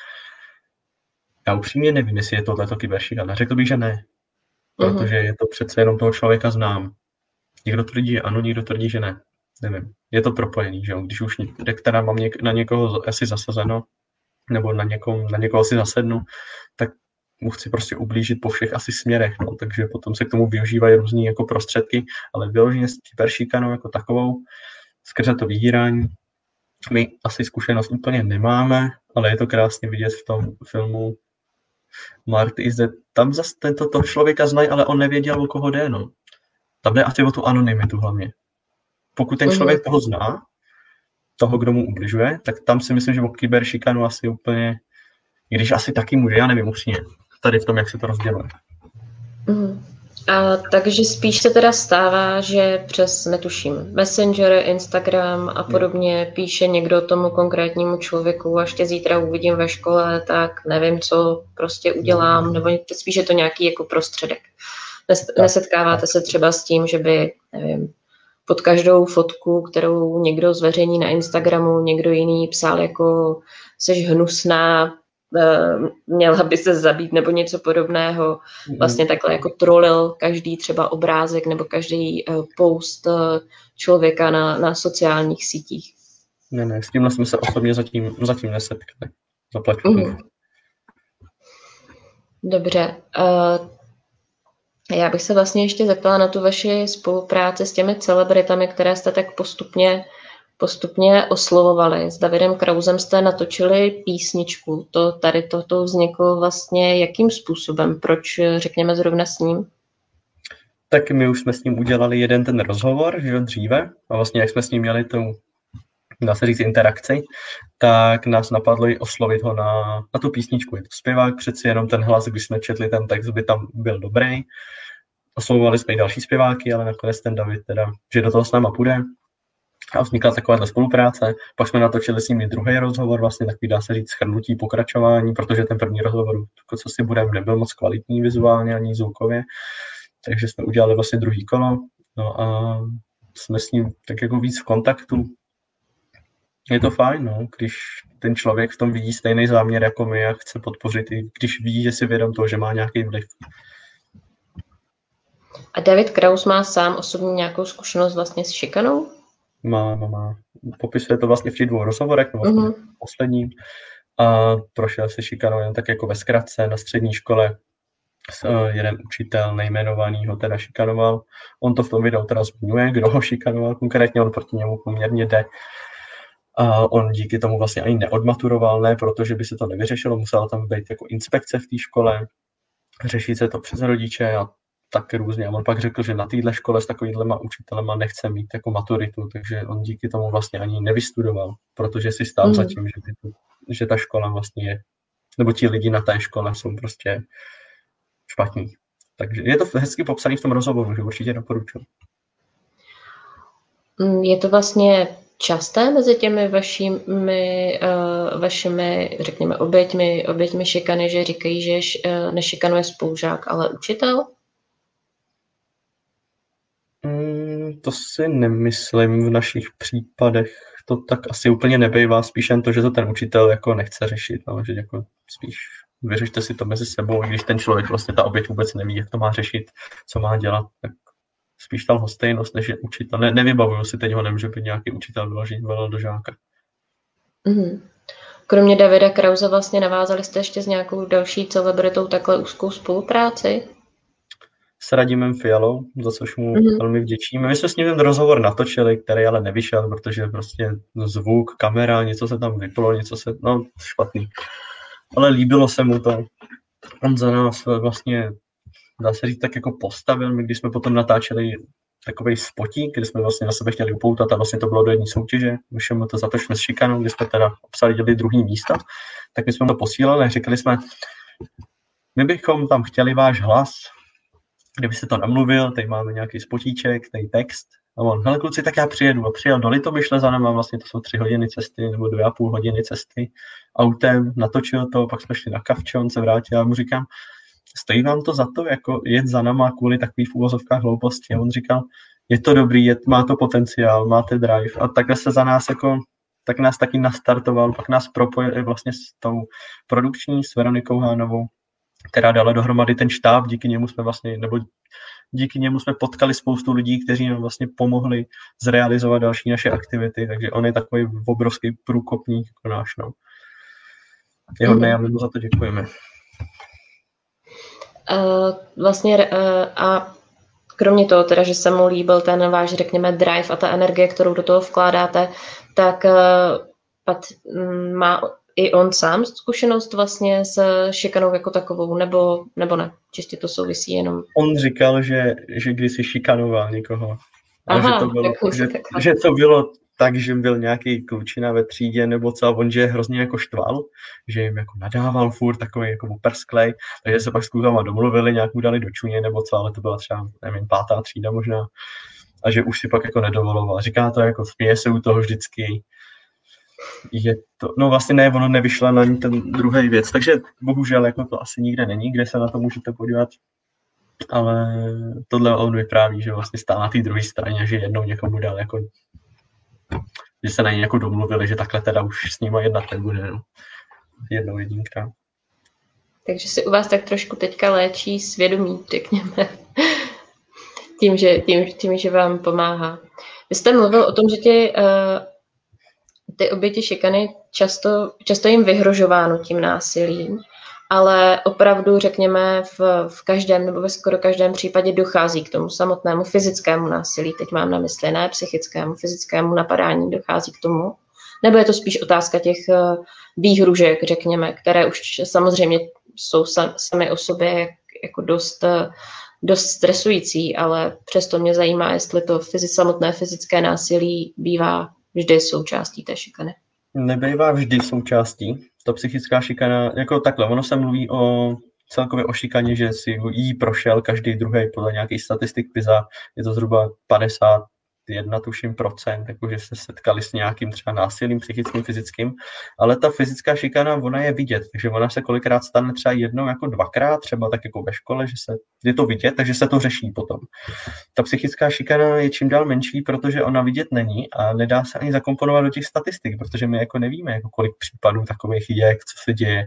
Já upřímně nevím, jestli je tohleto kyberšikana. Řekl bych, že ne. Protože je to přece jenom toho člověka znám. Někdo tvrdí, že ano, někdo tvrdí, že ne. Nevím. Je to propojený, že jo? Když už která mám něk- na někoho asi zasazeno, nebo na, někom, na někoho si zasednu, tak mu chci prostě ublížit po všech asi směrech, no, takže potom se k tomu využívají různé jako prostředky, ale vyloženě s kyberšikanou jako takovou, skrze to vydírání, my asi zkušenost úplně nemáme, ale je to krásně vidět v tom filmu Marty is Tam zase tento to člověka znají, ale on nevěděl, o koho jde, no. Tam jde asi o tu anonymitu hlavně. Pokud ten mhm. člověk toho zná, toho, kdo mu ubližuje, tak tam si myslím, že o kyberšikanu asi úplně, i když asi taky může, já nevím upřímně, tady v tom, jak se to rozděluje. Mm. A takže spíš se teda stává, že přes, netuším, Messenger, Instagram a podobně píše někdo tomu konkrétnímu člověku, až tě zítra uvidím ve škole, tak nevím, co prostě udělám, nebo spíš je to nějaký jako prostředek. Nesetkáváte se třeba s tím, že by, nevím, pod každou fotku, kterou někdo zveřejní na Instagramu, někdo jiný psal jako seš hnusná, měla by se zabít nebo něco podobného. Mhm. Vlastně takhle jako trolil každý třeba obrázek nebo každý eh, post eh, člověka na, na sociálních sítích. Ne, ne, s tímhle jsme se osobně zatím, zatím nesetkali. Zaplať mm. Dobře. Uh, já bych se vlastně ještě zeptala na tu vaši spolupráci s těmi celebritami, které jste tak postupně postupně oslovovali. S Davidem Krausem jste natočili písničku. To tady toto vzniklo vlastně jakým způsobem? Proč řekněme zrovna s ním? Tak my už jsme s ním udělali jeden ten rozhovor, že dříve, a vlastně jak jsme s ním měli tu, dá se říct, interakci, tak nás napadlo i oslovit ho na, na tu písničku. Je to zpěvák, přeci jenom ten hlas, když jsme četli ten text, by tam byl dobrý. Oslovovali jsme i další zpěváky, ale nakonec ten David teda, že do toho s náma půjde, a vznikla taková spolupráce. Pak jsme natočili s nimi druhý rozhovor, vlastně takový dá se říct schrnutí, pokračování, protože ten první rozhovor, jako co si budeme, nebyl moc kvalitní vizuálně ani zvukově, takže jsme udělali vlastně druhý kolo. No a jsme s ním tak jako víc v kontaktu. Je to fajn, no, když ten člověk v tom vidí stejný záměr jako my a chce podpořit, i když ví, že si vědom toho, že má nějaký vliv. A David Kraus má sám osobně nějakou zkušenost vlastně s šikanou? Má, má, má. Popisuje to vlastně v těch dvou rozhovorech, nebo mm-hmm. posledním. A prošel se šikanou jen tak jako ve zkratce na střední škole. Uh, jeden učitel nejmenovaný ho teda šikanoval. On to v tom videu teda zmiňuje, kdo ho šikanoval konkrétně, on proti němu poměrně jde. A on díky tomu vlastně ani neodmaturoval, ne, protože by se to nevyřešilo, musela tam být jako inspekce v té škole, řešit se to přes rodiče a tak různě. A on pak řekl, že na téhle škole s takovýhlema učitelema nechce mít jako maturitu, takže on díky tomu vlastně ani nevystudoval, protože si stál mm. za tím, že, ty, že ta škola vlastně je, nebo ti lidi na té škole jsou prostě špatní. Takže je to hezky popsaný v tom rozhovoru, že určitě doporučuji. Mm, je to vlastně časté mezi těmi vašimi, uh, vašimi řekněme, oběťmi, oběťmi šikany, že říkají, že uh, nešikanuje spolužák, ale učitel? To si nemyslím v našich případech. To tak asi úplně nebejvá, spíš jen to, že to ten učitel jako nechce řešit, no, že jako spíš vyřešte si to mezi sebou, i když ten člověk vlastně ta oběť vůbec neví, jak to má řešit, co má dělat, tak spíš ta lhostejnost, než je učitel. Ne, nevybavuju si teď ho, nemůže být nějaký učitel vyložit velel do žáka. Mm-hmm. Kromě Davida Krause vlastně navázali jste ještě s nějakou další celebritou takhle úzkou spolupráci? S Radimem Fialou, za což mu mm-hmm. velmi vděčíme. My jsme s ním ten rozhovor natočili, který ale nevyšel, protože prostě zvuk, kamera, něco se tam vyplo, něco se, no špatný. Ale líbilo se mu to. On za nás vlastně, dá se říct, tak jako postavil. My když jsme potom natáčeli takový spotík, kdy jsme vlastně na sebe chtěli upoutat a vlastně to bylo do jedné soutěže. Všem to zatočme s šikanou, kdy jsme teda obsali děli druhý místa, tak my jsme to posílali a řekli jsme, my bychom tam chtěli váš hlas, kdyby se to namluvil, tady máme nějaký spotíček, tady text, a on, hele kluci, tak já přijedu. A přijel do Litomyšle za náma, vlastně to jsou tři hodiny cesty, nebo dvě a půl hodiny cesty autem, natočil to, pak jsme šli na kavče, on se vrátil a mu říkám, stojí vám to za to, jako jet za náma kvůli takových v úvozovkách hlouposti. A on říkal, je to dobrý, je, má to potenciál, máte drive a takhle se za nás jako tak nás taky nastartoval, pak nás propojil vlastně s tou produkční, s Veronikou Hánovou, která dala dohromady ten štáb, díky němu jsme vlastně, nebo díky němu jsme potkali spoustu lidí, kteří nám vlastně pomohli zrealizovat další naše aktivity, takže on je takový obrovský průkopník jako náš, no. Je hodný a my mu za to děkujeme. Uh, vlastně uh, a kromě toho teda, že se mu líbil ten váš, řekněme, drive a ta energie, kterou do toho vkládáte, tak uh, pat, um, má i on sám zkušenost vlastně s šikanou jako takovou, nebo, nebo ne? Čistě to souvisí jenom. On říkal, že, že když si šikanoval někoho. Aha, že, to bylo, že, že to bylo tak, že byl nějaký klučina ve třídě nebo co, on že je hrozně jako štval, že jim jako nadával furt takový jako persklej, takže se pak s klukama domluvili, nějak mu dali do čuně nebo co, ale to byla třeba, nevím, pátá třída možná, a že už si pak jako nedovoloval. Říká to jako, směje se u toho vždycky, je to, no vlastně ne, ono nevyšla na ní ten druhý věc, takže bohužel jako to asi nikde není, kde se na to můžete podívat, ale tohle on vypráví, že vlastně stál na té druhé straně, že jednou někomu dal jako, že se na ní jako domluvili, že takhle teda už s ním jednat nebude, no. jednou jedinkrát. Takže si u vás tak trošku teďka léčí svědomí, řekněme, tím, že, tím, tím, že vám pomáhá. Vy jste mluvil o tom, že tě uh, ty oběti šikany často, často jim vyhrožováno tím násilím, ale opravdu, řekněme, v, v každém nebo ve skoro každém případě dochází k tomu samotnému fyzickému násilí. Teď mám na mysli ne psychickému, fyzickému napadání dochází k tomu. Nebo je to spíš otázka těch eh, výhružek, řekněme, které už samozřejmě jsou sami o sobě jako dost, eh, dost stresující, ale přesto mě zajímá, jestli to fyzi, samotné fyzické násilí bývá vždy součástí té šikany. Nebývá vždy součástí. Ta psychická šikana, jako takhle, ono se mluví o celkově o šikaně, že si jí prošel každý druhý podle nějakých statistik PISA, je to zhruba 50 jedna tuším procent, jakože se setkali s nějakým třeba násilím psychickým, fyzickým, ale ta fyzická šikana, ona je vidět, takže ona se kolikrát stane třeba jednou jako dvakrát, třeba tak jako ve škole, že se je to vidět, takže se to řeší potom. Ta psychická šikana je čím dál menší, protože ona vidět není a nedá se ani zakomponovat do těch statistik, protože my jako nevíme, jako kolik případů takových je, co se děje.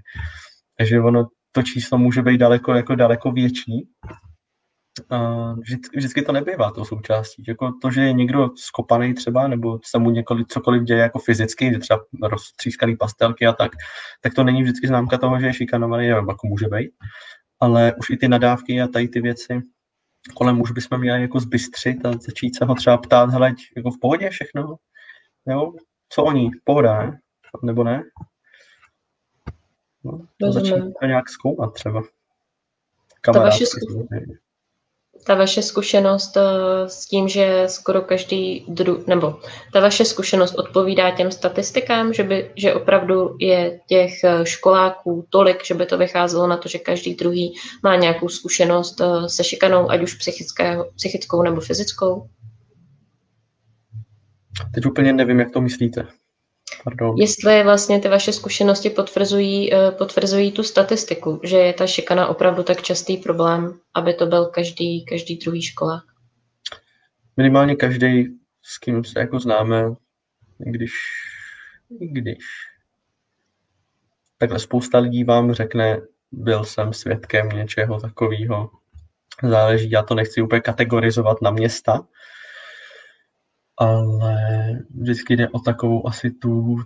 Takže ono to číslo může být daleko, jako daleko větší, vždycky, vždycky to nebývá to součástí. Jako to, že je někdo skopaný třeba, nebo se mu několik, cokoliv děje jako fyzicky, že třeba roztřískaný pastelky a tak, tak to není vždycky známka toho, že je šikanovaný, nevím, jako může být. Ale už i ty nadávky a tady ty věci kolem už bychom měli jako zbystřit a začít se ho třeba ptát, hele, jako v pohodě všechno, jo, co oni, pohoda, ne? Nebo ne? No, to začít nějak zkoumat třeba. Kamarád, vaše, ta vaše zkušenost eh, s tím, že skoro každý dru, nebo ta vaše zkušenost odpovídá těm statistikám, že, by, že opravdu je těch eh, školáků tolik, že by to vycházelo na to, že každý druhý má nějakou zkušenost eh, se šikanou, ať už psychickou nebo fyzickou? Teď úplně nevím, jak to myslíte. Pardon. Jestli vlastně ty vaše zkušenosti potvrzují, eh, potvrzují tu statistiku, že je ta šikana opravdu tak častý problém, aby to byl každý, každý druhý školák. Minimálně každý, s kým se jako známe, když, když. Takhle spousta lidí vám řekne, byl jsem svědkem něčeho takového. Záleží, já to nechci úplně kategorizovat na města, ale vždycky jde o takovou asi tu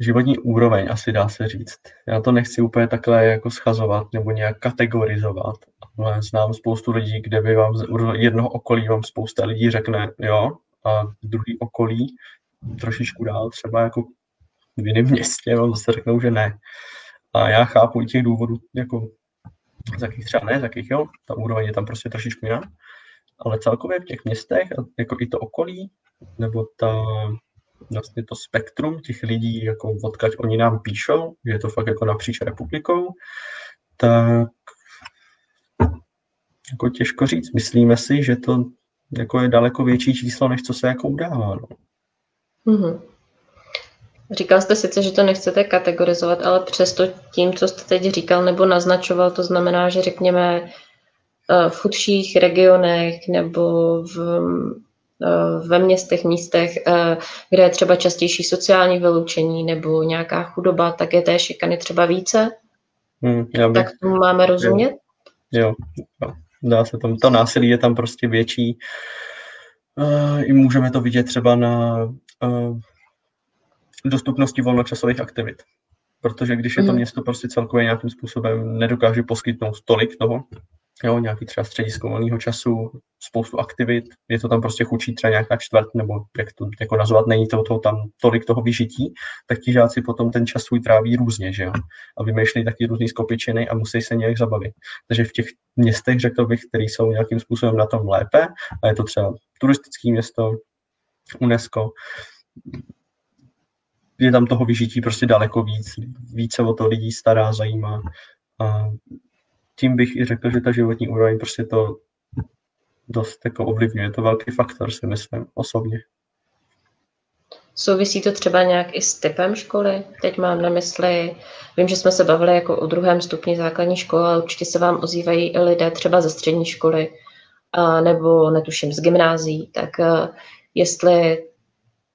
životní úroveň, asi dá se říct. Já to nechci úplně takhle jako schazovat nebo nějak kategorizovat, ale znám spoustu lidí, kde by vám z jednoho okolí vám spousta lidí řekne jo, a druhý okolí trošičku dál, třeba jako v jiném městě, vám zase řeknou, že ne. A já chápu i těch důvodů, jako z jakých třeba ne, z jakých jo, ta úroveň je tam prostě trošičku jiná ale celkově v těch městech, jako i to okolí, nebo ta, vlastně to spektrum těch lidí, jako odkaď oni nám píšou, že je to fakt jako napříč republikou, tak jako těžko říct. Myslíme si, že to jako je daleko větší číslo, než co se jako udává. No. Mm-hmm. Říkal jste sice, že to nechcete kategorizovat, ale přesto tím, co jste teď říkal nebo naznačoval, to znamená, že řekněme v chudších regionech nebo v, ve městech, místech, kde je třeba častější sociální vyloučení nebo nějaká chudoba, tak je té šikany třeba více? Hmm, já bych... Tak tomu máme rozumět? Jo, jo, dá se tam. To násilí je tam prostě větší. Uh, I můžeme to vidět třeba na uh, dostupnosti volnočasových aktivit. Protože když je to mhm. město prostě celkově nějakým způsobem nedokáže poskytnout tolik toho, jo, nějaký třeba středisko volného času, spoustu aktivit, je to tam prostě chudší třeba nějaká čtvrt, nebo jak to jako nazvat, není to, to tam tolik toho vyžití, tak ti žáci potom ten čas svůj tráví různě, že jo, a vymýšlejí taky různý skopičiny a musí se nějak zabavit. Takže v těch městech, řekl bych, které jsou nějakým způsobem na tom lépe, a je to třeba turistické město, UNESCO, je tam toho vyžití prostě daleko víc, více o to lidí stará, zajímá. A tím bych i řekl, že ta životní úroveň prostě to dost jako ovlivňuje. Je to velký faktor, si myslím, osobně. Souvisí to třeba nějak i s typem školy? Teď mám na mysli, vím, že jsme se bavili jako o druhém stupni základní školy, ale určitě se vám ozývají i lidé třeba ze střední školy, nebo netuším z gymnází, tak jestli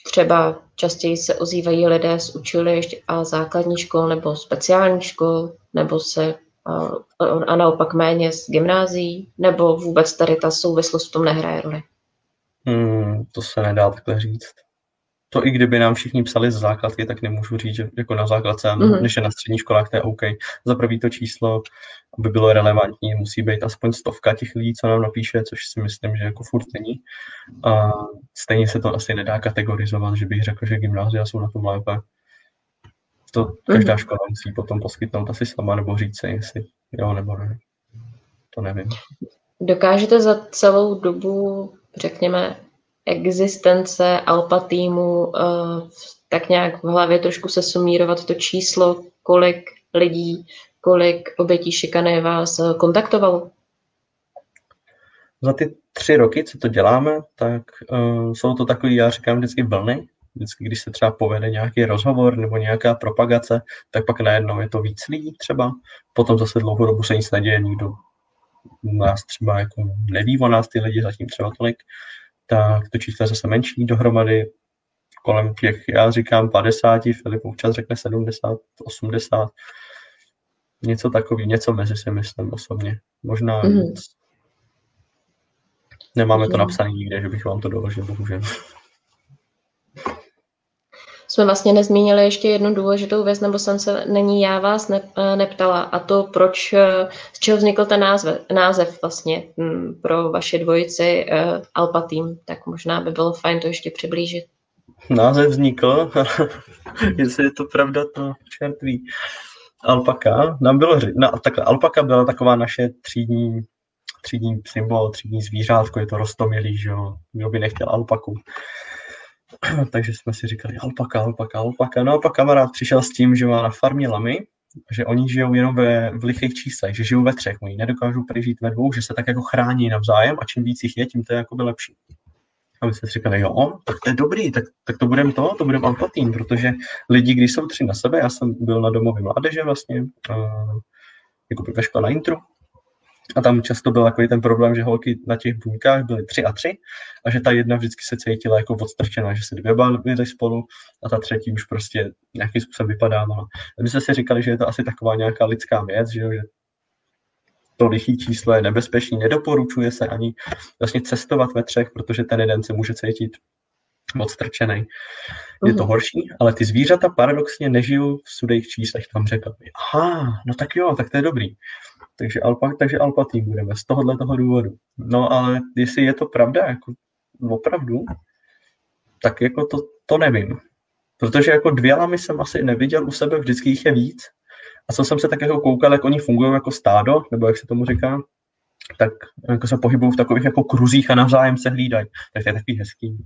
třeba častěji se ozývají lidé z učilišť a základní škol nebo speciální škol, nebo se a naopak méně z gymnází, nebo vůbec tady ta souvislost v tom nehraje roli? Hmm, to se nedá takhle říct. To i kdyby nám všichni psali z základky, tak nemůžu říct, že jako na základce, mm-hmm. než je na středních školách, to je OK. Za prvý to číslo, aby bylo relevantní, musí být aspoň stovka těch lidí, co nám napíše, což si myslím, že jako furt není. A stejně se to asi nedá kategorizovat, že bych řekl, že gymnázia jsou na tom lépe. To každá mhm. škola musí potom poskytnout asi sama, nebo říct si, jestli jo nebo ne. To nevím. Dokážete za celou dobu, řekněme, existence Alpa týmu eh, tak nějak v hlavě trošku se sumírovat to číslo, kolik lidí, kolik obětí šikany vás eh, kontaktovalo? Za ty tři roky, co to děláme, tak uh, jsou to takové, já říkám vždycky vlny, vždycky, když se třeba povede nějaký rozhovor nebo nějaká propagace, tak pak najednou je to víc lidí třeba, potom zase dlouhou dobu se nic neděje, nikdo nás třeba jako neví o nás ty lidi zatím třeba tolik, tak to číslo je zase menší dohromady, kolem těch, já říkám 50, Filip občas řekne 70, 80, něco takový, něco mezi si myslím osobně. Možná mm-hmm. Nemáme to napsané nikde, že bych vám to doložil, bohužel jsme vlastně nezmínili ještě jednu důležitou věc, nebo jsem se není já vás ne, eh, neptala, a to proč, eh, z čeho vznikl ten název, název vlastně hm, pro vaše dvojici uh, Alpa Team, tak možná by bylo fajn to ještě přiblížit. Název vznikl, jestli je to pravda, to čert ví. Alpaka, nám bylo, no, takhle, alpaka byla taková naše třídní, třídní symbol, třídní zvířátko, je to rostomilý, že jo, kdo by nechtěl alpaku. takže jsme si říkali alpaka, alpaka, alpaka. No a pak kamarád přišel s tím, že má na farmě lamy, že oni žijou jenom ve, v lichých číslech, že žijou ve třech, oni nedokážou přežít ve dvou, že se tak jako chrání navzájem a čím víc jich je, tím to je jako by lepší. A my jsme si říkali, jo, tak to je dobrý, tak, tak to budeme to, to budeme alpatín, protože lidi, když jsou tři na sebe, já jsem byl na domově mládeže vlastně, uh, jako ve škole na intru, a tam často byl takový ten problém, že holky na těch buňkách byly tři a tři a že ta jedna vždycky se cítila jako odstrčená, že se dvě bavily spolu a ta třetí už prostě nějakým způsobem vypadávala. A my jsme si říkali, že je to asi taková nějaká lidská věc, že, že to lichý číslo je nebezpečný, nedoporučuje se ani vlastně cestovat ve třech, protože ten jeden se může cítit moc strčený. Je to mhm. horší, ale ty zvířata paradoxně nežijou v sudejch číslech. Tam řekl, aha, no tak jo, tak to je dobrý. Takže Alpa, takže Alpa tým budeme z tohohle toho důvodu. No ale jestli je to pravda, jako opravdu, tak jako to, to nevím. Protože jako dvě lamy jsem asi neviděl u sebe, vždycky jich je víc. A co jsem se tak jako koukal, jak oni fungují jako stádo, nebo jak se tomu říká, tak jako se pohybují v takových jako kruzích a navzájem se hlídají. Tak to je takový hezký.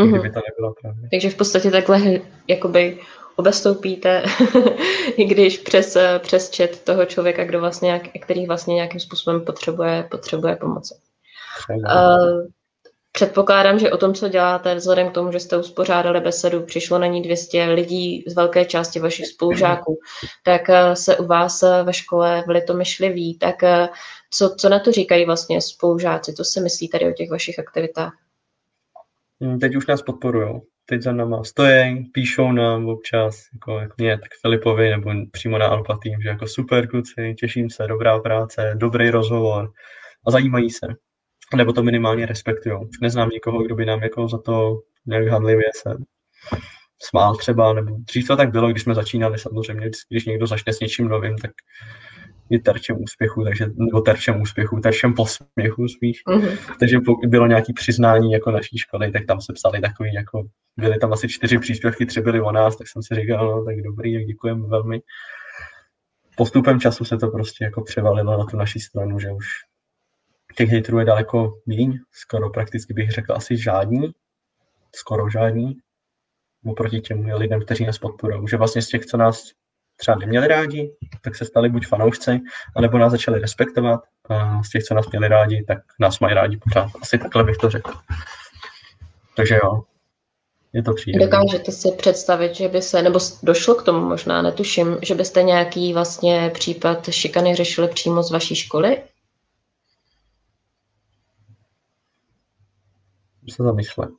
Mm-hmm. Kdyby to nebylo pravda. Takže v podstatě takhle jakoby obestoupíte, i když přes, přes chat toho člověka, kdo vlastně, který vlastně nějakým způsobem potřebuje, potřebuje pomoci. Uh, Předpokládám, že o tom, co děláte, vzhledem k tomu, že jste uspořádali besedu, přišlo na ní 200 lidí z velké části vašich spolužáků, tak eh, se u vás eh, ve škole v Litomyšli ví. Tak eh, co, co na to říkají vlastně spolužáci? Co si myslí tady o těch vašich aktivitách? Hmm, teď už nás podporují. Teď za náma stojí, píšou nám občas, jako, jako mě, tak Filipovi, nebo přímo na Alpa tým, že jako super kluci, těším se, dobrá práce, dobrý rozhovor a zajímají se nebo to minimálně respektují. Neznám nikoho, kdo by nám jako za to nějak handlivě se smál třeba, nebo dřív to tak bylo, když jsme začínali samozřejmě, když někdo začne s něčím novým, tak je terčem úspěchu, takže, nebo terčem úspěchu, terčem posměchu spíš. Mm-hmm. Takže pokud bylo nějaké přiznání jako naší školy, tak tam se psali takový, jako byly tam asi čtyři příspěvky, tři byly o nás, tak jsem si říkal, no tak dobrý, děkujeme velmi. Postupem času se to prostě jako převalilo na tu naší stranu, že už těch hejterů je daleko míň, skoro prakticky bych řekl asi žádní, skoro žádní, oproti těm lidem, kteří nás podporují. Že vlastně z těch, co nás třeba neměli rádi, tak se stali buď fanoušci, anebo nás začali respektovat. A z těch, co nás měli rádi, tak nás mají rádi pořád. Asi takhle bych to řekl. Takže jo, je to příjemné. Dokážete si představit, že by se, nebo došlo k tomu možná, netuším, že byste nějaký vlastně případ šikany řešili přímo z vaší školy? se zamyslet.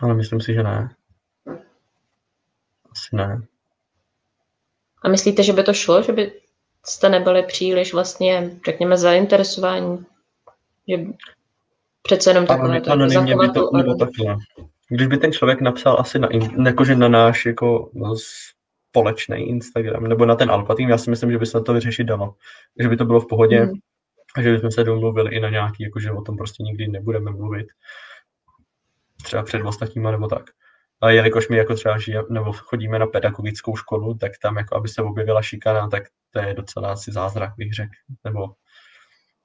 Ale myslím si, že ne. Ne. A myslíte, že by to šlo, že by jste nebyli příliš vlastně, řekněme, zainteresování? Že přece jenom takové to anonymně by to, nebo takhle. Když by ten člověk napsal asi na, jakože na náš jako společný Instagram, nebo na ten Alpha tým, já si myslím, že by se to vyřešit dalo. Že by to bylo v pohodě, mm a že bychom se domluvili i na nějaký, jakože o tom prostě nikdy nebudeme mluvit, třeba před ostatníma nebo tak. A jelikož my jako třeba žijeme, nebo chodíme na pedagogickou školu, tak tam jako aby se objevila šikana, tak to je docela asi zázrak, bych řekl. Nebo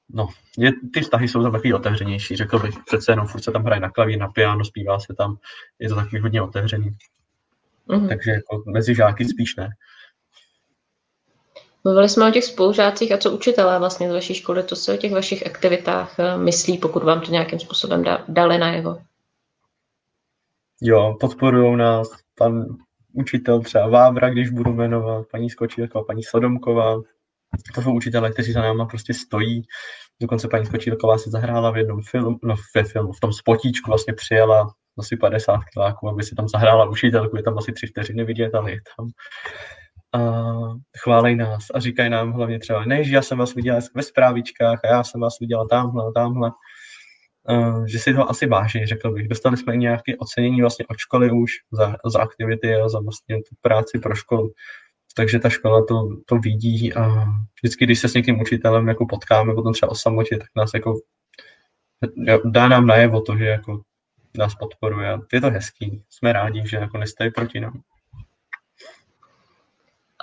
no, je, ty vztahy jsou tam takový otevřenější, řekl bych. Přece jenom furt se tam hraje na klavír, na piano, zpívá se tam, je to takový hodně otevřený. Mm-hmm. Takže jako mezi žáky spíš ne. Mluvili jsme o těch spolužácích a co učitelé vlastně z vaší školy, to se o těch vašich aktivitách eh, myslí, pokud vám to nějakým způsobem dali najevo? Jo, podporují nás. Pan učitel třeba Vábra, když budu jmenovat, paní Skočílková, paní Sodomková. To jsou učitelé, kteří za náma prostě stojí. Dokonce paní Skočílková se zahrála v jednom filmu, no ve filmu, v tom spotíčku vlastně přijela asi 50 kiláků, aby si tam zahrála učitelku, je tam asi tři vteřiny vidět, ale je tam a chválej nás a říkají nám hlavně třeba, ne, že já jsem vás viděla ve zprávičkách a já jsem vás viděla tamhle a tamhle, že si to asi váží, řekl bych. Dostali jsme i nějaké ocenění vlastně od školy už za, za aktivity a za vlastně tu práci pro školu. Takže ta škola to, to vidí a vždycky, když se s někým učitelem jako potkáme, potom třeba o samotě, tak nás jako dá nám najevo to, že jako nás podporuje. Je to hezký. Jsme rádi, že jako nestojí proti nám.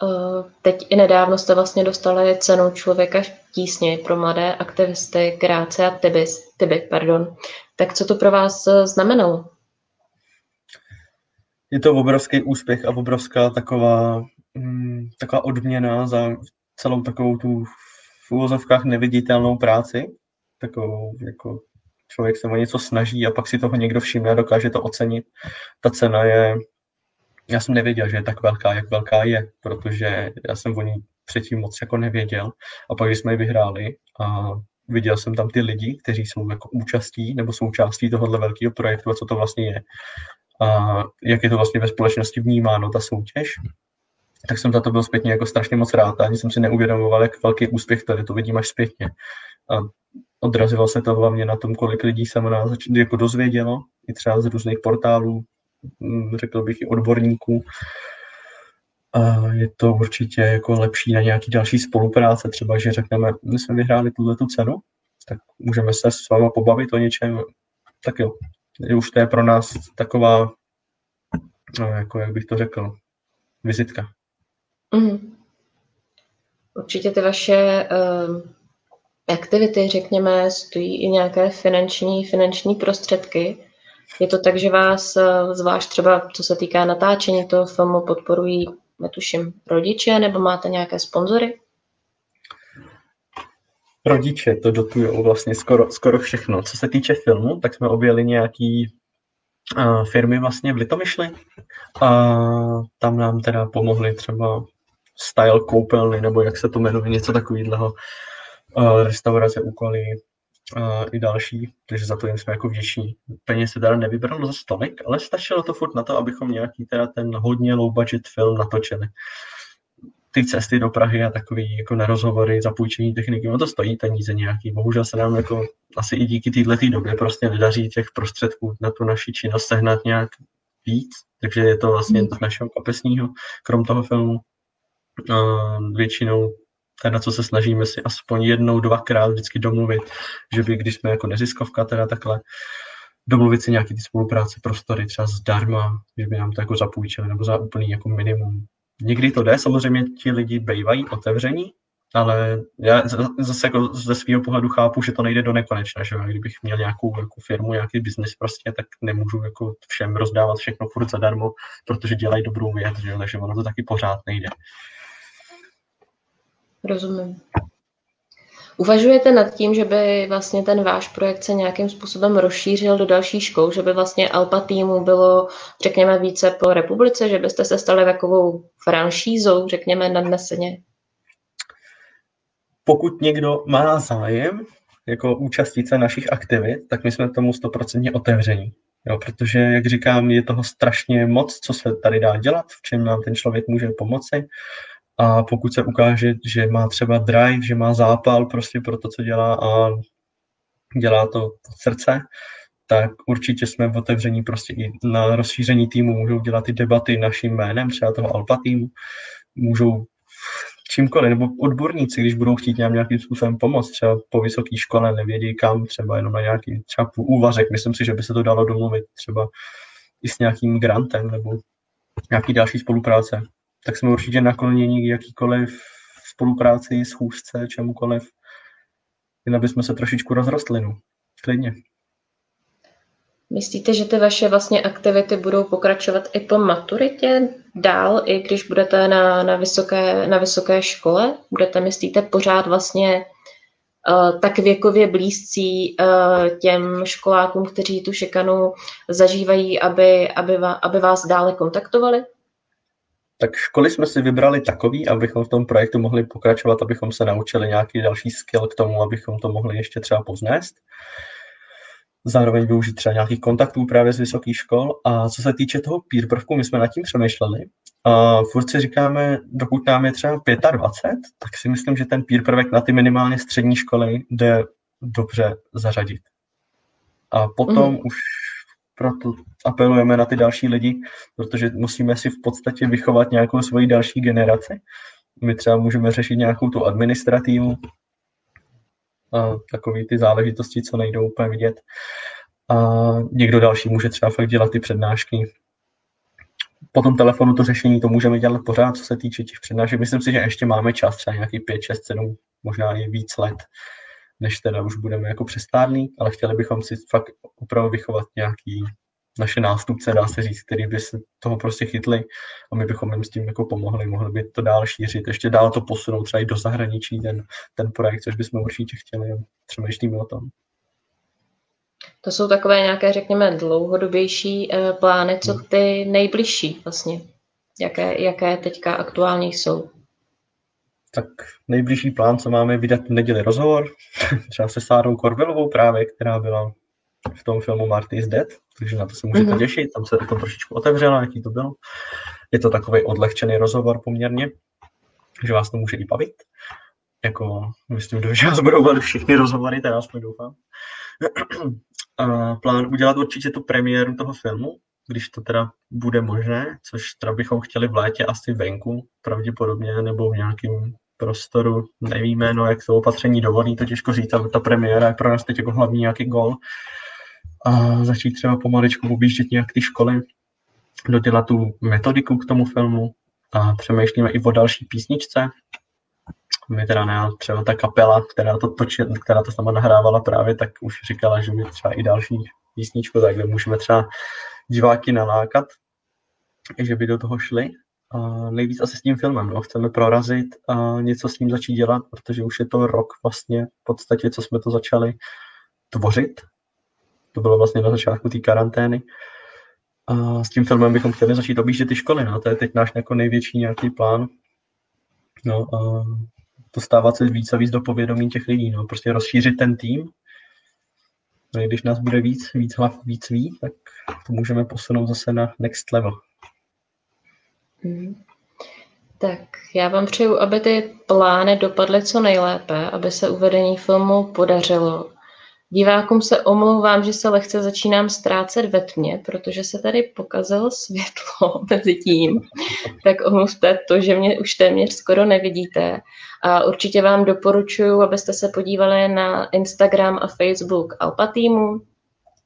Eh, teď i nedávno jste vlastně dostali cenu člověka v tísni pro mladé aktivisty Gráce a Tibis, Tiby. Pardon. Tak co to pro vás eh, znamenalo? Je to obrovský úspěch a obrovská taková, mm, taková odměna za celou takovou tu v úvozovkách neviditelnou práci. Takovou, jako člověk se o něco snaží a pak si toho někdo všimne a dokáže to ocenit. Ta cena je já jsem nevěděl, že je tak velká, jak velká je, protože já jsem o ní předtím moc jako nevěděl. A pak, když jsme ji vyhráli a viděl jsem tam ty lidi, kteří jsou jako účastí nebo součástí tohohle velkého projektu a co to vlastně je. A jak je to vlastně ve společnosti vnímáno, ta soutěž, tak jsem za to byl zpětně jako strašně moc rád a ani jsem si neuvědomoval, jak velký úspěch je, to vidím až zpětně. A odrazilo se to hlavně na tom, kolik lidí se o nás jako dozvědělo, i třeba z různých portálů, řekl bych, i odborníků. A je to určitě jako lepší na nějaký další spolupráce, třeba, že řekneme, my jsme vyhráli tuhle tu cenu, tak můžeme se s váma pobavit o něčem, tak jo, už to je pro nás taková, no, jako jak bych to řekl, vizitka. Mm. Určitě ty vaše uh, aktivity, řekněme, stojí i nějaké finanční, finanční prostředky. Je to tak, že vás, eh, zvlášť třeba co se týká natáčení toho filmu, podporují, netuším, rodiče, nebo máte nějaké sponzory? rodiče to dotují vlastně skoro, skoro všechno. Co se týče filmu, tak jsme objeli nějaký uh, firmy vlastně v Litomyšli a tam nám teda pomohli třeba style koupelny, nebo jak se to jmenuje, něco takového, uh, restaurace, úkoly, uh, i další, takže za to jim jsme jako vděční. Peněz se teda nevybralo za stolik, ale stačilo to furt na to, abychom nějaký teda ten hodně low budget film natočili. Ty cesty do Prahy a takový jako na rozhovory, zapůjčení techniky, no to stojí peníze nějaký. Bohužel se nám jako asi i díky této době prostě nedaří těch prostředků na tu naši činnost sehnat nějak víc, takže je to vlastně z našeho kapesního, krom toho filmu. Uh, většinou teda co se snažíme si aspoň jednou, dvakrát vždycky domluvit, že by, když jsme jako neziskovka teda takhle, domluvit si nějaký ty spolupráce, prostory třeba zdarma, že by nám to jako zapůjčili, nebo za úplný jako minimum. Někdy to jde, samozřejmě ti lidi bývají otevření, ale já zase jako ze svého pohledu chápu, že to nejde do nekonečna, že kdybych měl nějakou jako firmu, nějaký biznis prostě, tak nemůžu jako všem rozdávat všechno furt zadarmo, protože dělají dobrou věc, že? takže ono to taky pořád nejde. Rozumím. Uvažujete nad tím, že by vlastně ten váš projekt se nějakým způsobem rozšířil do dalších škol, že by vlastně Alpa týmu bylo, řekněme, více po republice, že byste se stali takovou franšízou, řekněme, nadneseně? Pokud někdo má zájem jako účastnit se našich aktivit, tak my jsme tomu stoprocentně otevření. Jo, protože, jak říkám, je toho strašně moc, co se tady dá dělat, v čem nám ten člověk může pomoci. A pokud se ukáže, že má třeba drive, že má zápal prostě pro to, co dělá a dělá to od srdce, tak určitě jsme v otevření prostě i na rozšíření týmu, můžou dělat ty debaty naším jménem, třeba toho Alpa týmu, můžou čímkoliv, nebo odborníci, když budou chtít nějak nějakým způsobem pomoct, třeba po vysoké škole nevědí kam, třeba jenom na nějaký třeba úvazek, myslím si, že by se to dalo domluvit třeba i s nějakým grantem nebo nějaký další spolupráce tak jsme určitě nakloněni jakýkoliv spolupráci, schůzce, čemukoliv, jen aby jsme se trošičku rozrostli, no. Klidně. Myslíte, že ty vaše vlastně aktivity budou pokračovat i po maturitě dál, i když budete na, na, vysoké, na vysoké škole? Budete, myslíte, pořád vlastně uh, tak věkově blízcí uh, těm školákům, kteří tu šikanu zažívají, aby, aby, aby vás dále kontaktovali? Tak školy jsme si vybrali takový, abychom v tom projektu mohli pokračovat, abychom se naučili nějaký další skill k tomu, abychom to mohli ještě třeba poznést. Zároveň využít třeba nějakých kontaktů právě z vysokých škol. A co se týče toho peer prvku, my jsme nad tím přemýšleli. A furt si říkáme, dokud nám je třeba 25, tak si myslím, že ten peer prvek na ty minimálně střední školy jde dobře zařadit. A potom mm. už proto apelujeme na ty další lidi, protože musíme si v podstatě vychovat nějakou svoji další generaci. My třeba můžeme řešit nějakou tu administrativu, a takové ty záležitosti, co nejdou úplně vidět. A někdo další může třeba fakt dělat ty přednášky. Po tom telefonu to řešení to můžeme dělat pořád, co se týče těch přednášek. Myslím si, že ještě máme čas, třeba nějaký 5, 6, 7, možná i víc let, než teda už budeme jako přestárný, ale chtěli bychom si fakt opravdu vychovat nějaký naše nástupce, dá se říct, který by se toho prostě chytli a my bychom jim s tím jako pomohli, mohli by to dál šířit, ještě dál to posunout třeba i do zahraničí ten, ten projekt, což bychom určitě chtěli přemýšlíme o tom. To jsou takové nějaké, řekněme, dlouhodobější e, plány, co hmm. ty nejbližší vlastně, jaké, jaké teďka aktuálně jsou? Tak nejbližší plán, co máme, vydat v neděli rozhovor, třeba se Sárou Korvelovou právě, která byla v tom filmu Marty is Dead, takže na to se můžete mm-hmm. těšit, tam se to trošičku otevřelo, jaký to bylo. Je to takový odlehčený rozhovor poměrně, že vás to může i bavit. Jako, myslím, že vás budou bavit všichni rozhovory, teda aspoň doufám. A plán udělat určitě tu premiéru toho filmu, když to teda bude možné, což teda bychom chtěli v létě asi venku, pravděpodobně, nebo v nějakém prostoru, nevíme, no jak to opatření dovolí, to těžko říct, ale ta premiéra je pro nás teď jako hlavní nějaký gol, a začít třeba pomaličku objíždět nějak ty školy, dodělat tu metodiku k tomu filmu a přemýšlíme i o další písničce. My teda ne, třeba ta kapela, která to, toči, která to sama nahrávala právě, tak už říkala, že by třeba i další písničku, tak můžeme třeba diváky nalákat, že by do toho šli. Nejvíc asi s tím filmem. No. Chceme prorazit a něco s ním začít dělat, protože už je to rok vlastně v podstatě, co jsme to začali tvořit. To bylo vlastně na začátku té karantény. A s tím filmem bychom chtěli začít objíždět ty školy. No. To je teď náš jako největší nějaký plán. No, a dostávat se víc a víc do povědomí těch lidí. No. Prostě rozšířit ten tým. No, když nás bude víc, víc hlav, víc ví, tak to můžeme posunout zase na next level. Hmm. Tak já vám přeju, aby ty plány dopadly co nejlépe, aby se uvedení filmu podařilo. Divákům se omlouvám, že se lehce začínám ztrácet ve tmě, protože se tady pokazilo světlo mezi tím. Tak omluvte to, že mě už téměř skoro nevidíte. A určitě vám doporučuji, abyste se podívali na Instagram a Facebook Alpa Teamu,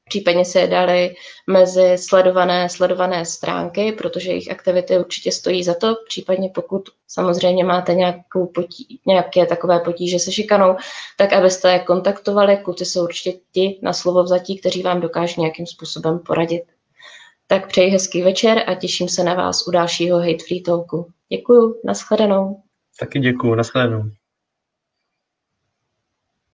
případně se je dali mezi sledované, sledované stránky, protože jejich aktivity určitě stojí za to, případně pokud samozřejmě máte nějakou potí, nějaké takové potíže se šikanou, tak abyste je kontaktovali, kluci jsou určitě ti na slovo vzatí, kteří vám dokáží nějakým způsobem poradit. Tak přeji hezký večer a těším se na vás u dalšího Hate Free Talku. Děkuju, nashledanou. Taky děkuju, nashledanou.